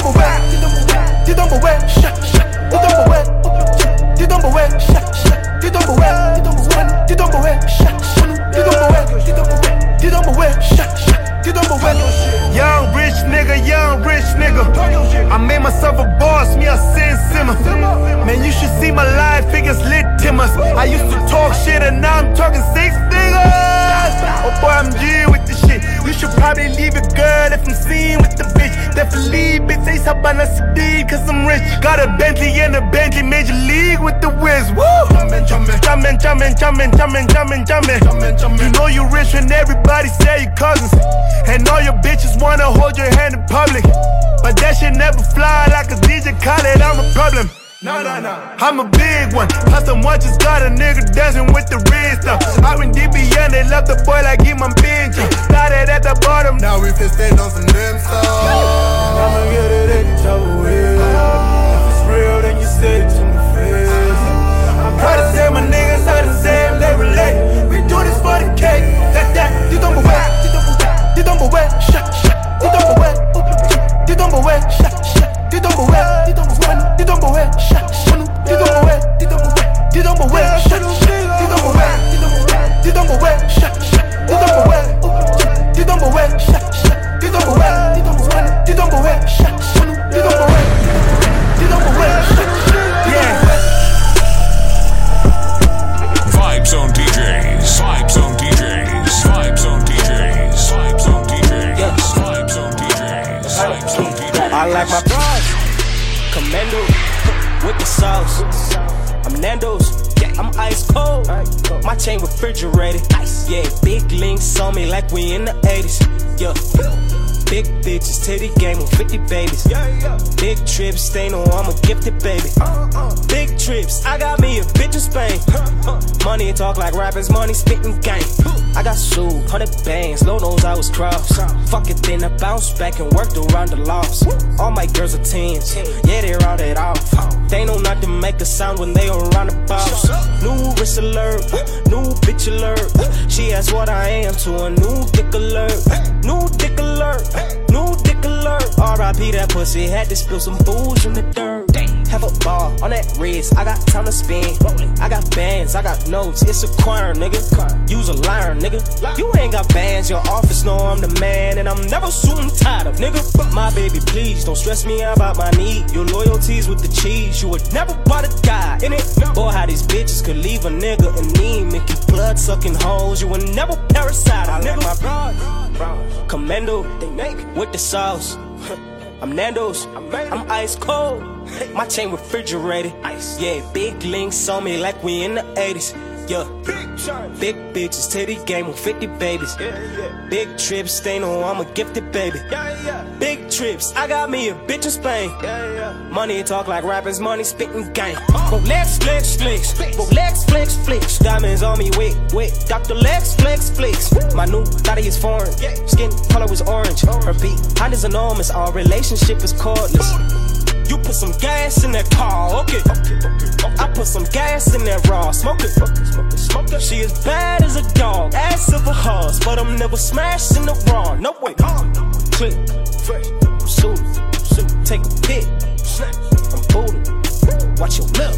every week I bounce back. Feel real. Young rich nigga, young rich nigga. I made myself a boss, me. Man, you should see my figures lit timmers. I used to talk shit and now I'm talking six. Oh boy, I'm with the shit. You should probably leave it, girl, if I'm seen with the bitch. Definitely, bitch, say something I CD, cause I'm rich. Got a Bentley and a Bentley, major league with the whiz. Woo! Jumpin', jumpin', jumpin', jumpin', jumpin', jumpin', jumpin'. You know you rich when everybody say you cousins. And all your bitches wanna hold your hand in public. But that shit never fly like a DJ Khaled, I'm a problem. No, no, no. I'm a big one. Plus, someone just got a nigga dancing with the red stuff. I been deep beyond, they left the boy like he my bitch. Started at the bottom, now we can stand on some damn stuff. I'ma get bounced back and worked around the lofts. All my girls are tens, yeah, they round it off. They know not to make a sound when they around the boss. New wrist alert, new bitch alert. She asked what I am to a new dick alert. New dick alert, new dick alert. R.I.P. that pussy, had to spill some booze in the dirt. Have a ball on that wrist, I got time to spend. I got bands, I got notes, it's a choir, nigga. Use a liar, nigga. You ain't got bands, your office know I'm the man, and I'm never suiting tired of, nigga. But my baby, please don't stress me out about my need. Your loyalties with the cheese, you would never buy the guy in it. Boy, how these bitches could leave a nigga anemic, you blood sucking hoes, you would never parasite, I nigga. My broad, commando, they make with the sauce. I'm Nando's, I'm ice cold. My chain refrigerated. Ice. Yeah, big links on me like we in the 80s. Yeah, big big bitches, titty game with 50 babies. Big trips, they know I'm a gifted baby. Big trips, I got me a bitch in Spain. Money talk like rappers, money spitting gang. Uh-huh. Rolex flex flex, Rolex flex flex. Diamonds on me, wait, wait. Dr. Lex flex flex. My new body is foreign, skin color was orange. Her behind is enormous, our relationship is cordless. You put some gas in that car, okay. I put some gas in that raw, smoke it. Smoke it. She is bad as a dog, ass of a horse, but I'm never smashing the raw. No way. Click, fresh, I'm shoot, take a pic, snap, I'm booting. Watch your lip.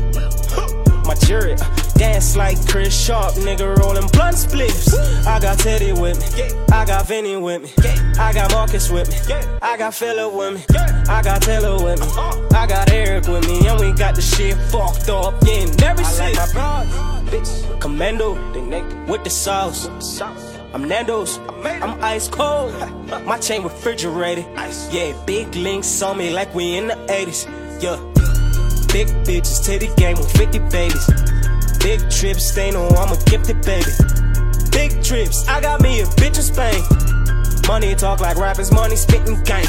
My jury, uh, dance like Chris Sharp, nigga rolling blunt spliffs. I got Teddy with me, I got Vinny with me, I got Marcus with me, I got Phillip with me, I got Taylor with me, I got Eric with me, and we got the shit fucked up in every city. Like bitch, commando, with the sauce. I'm Nando's, I'm ice cold. My chain refrigerated. Yeah, big links on me like we in the 80s. Yeah, big bitches, titty game with 50 babies. Big trips, they know I'm a gifted baby. Big trips, I got me a bitch in Spain. Money talk like rappers, money spitting gang.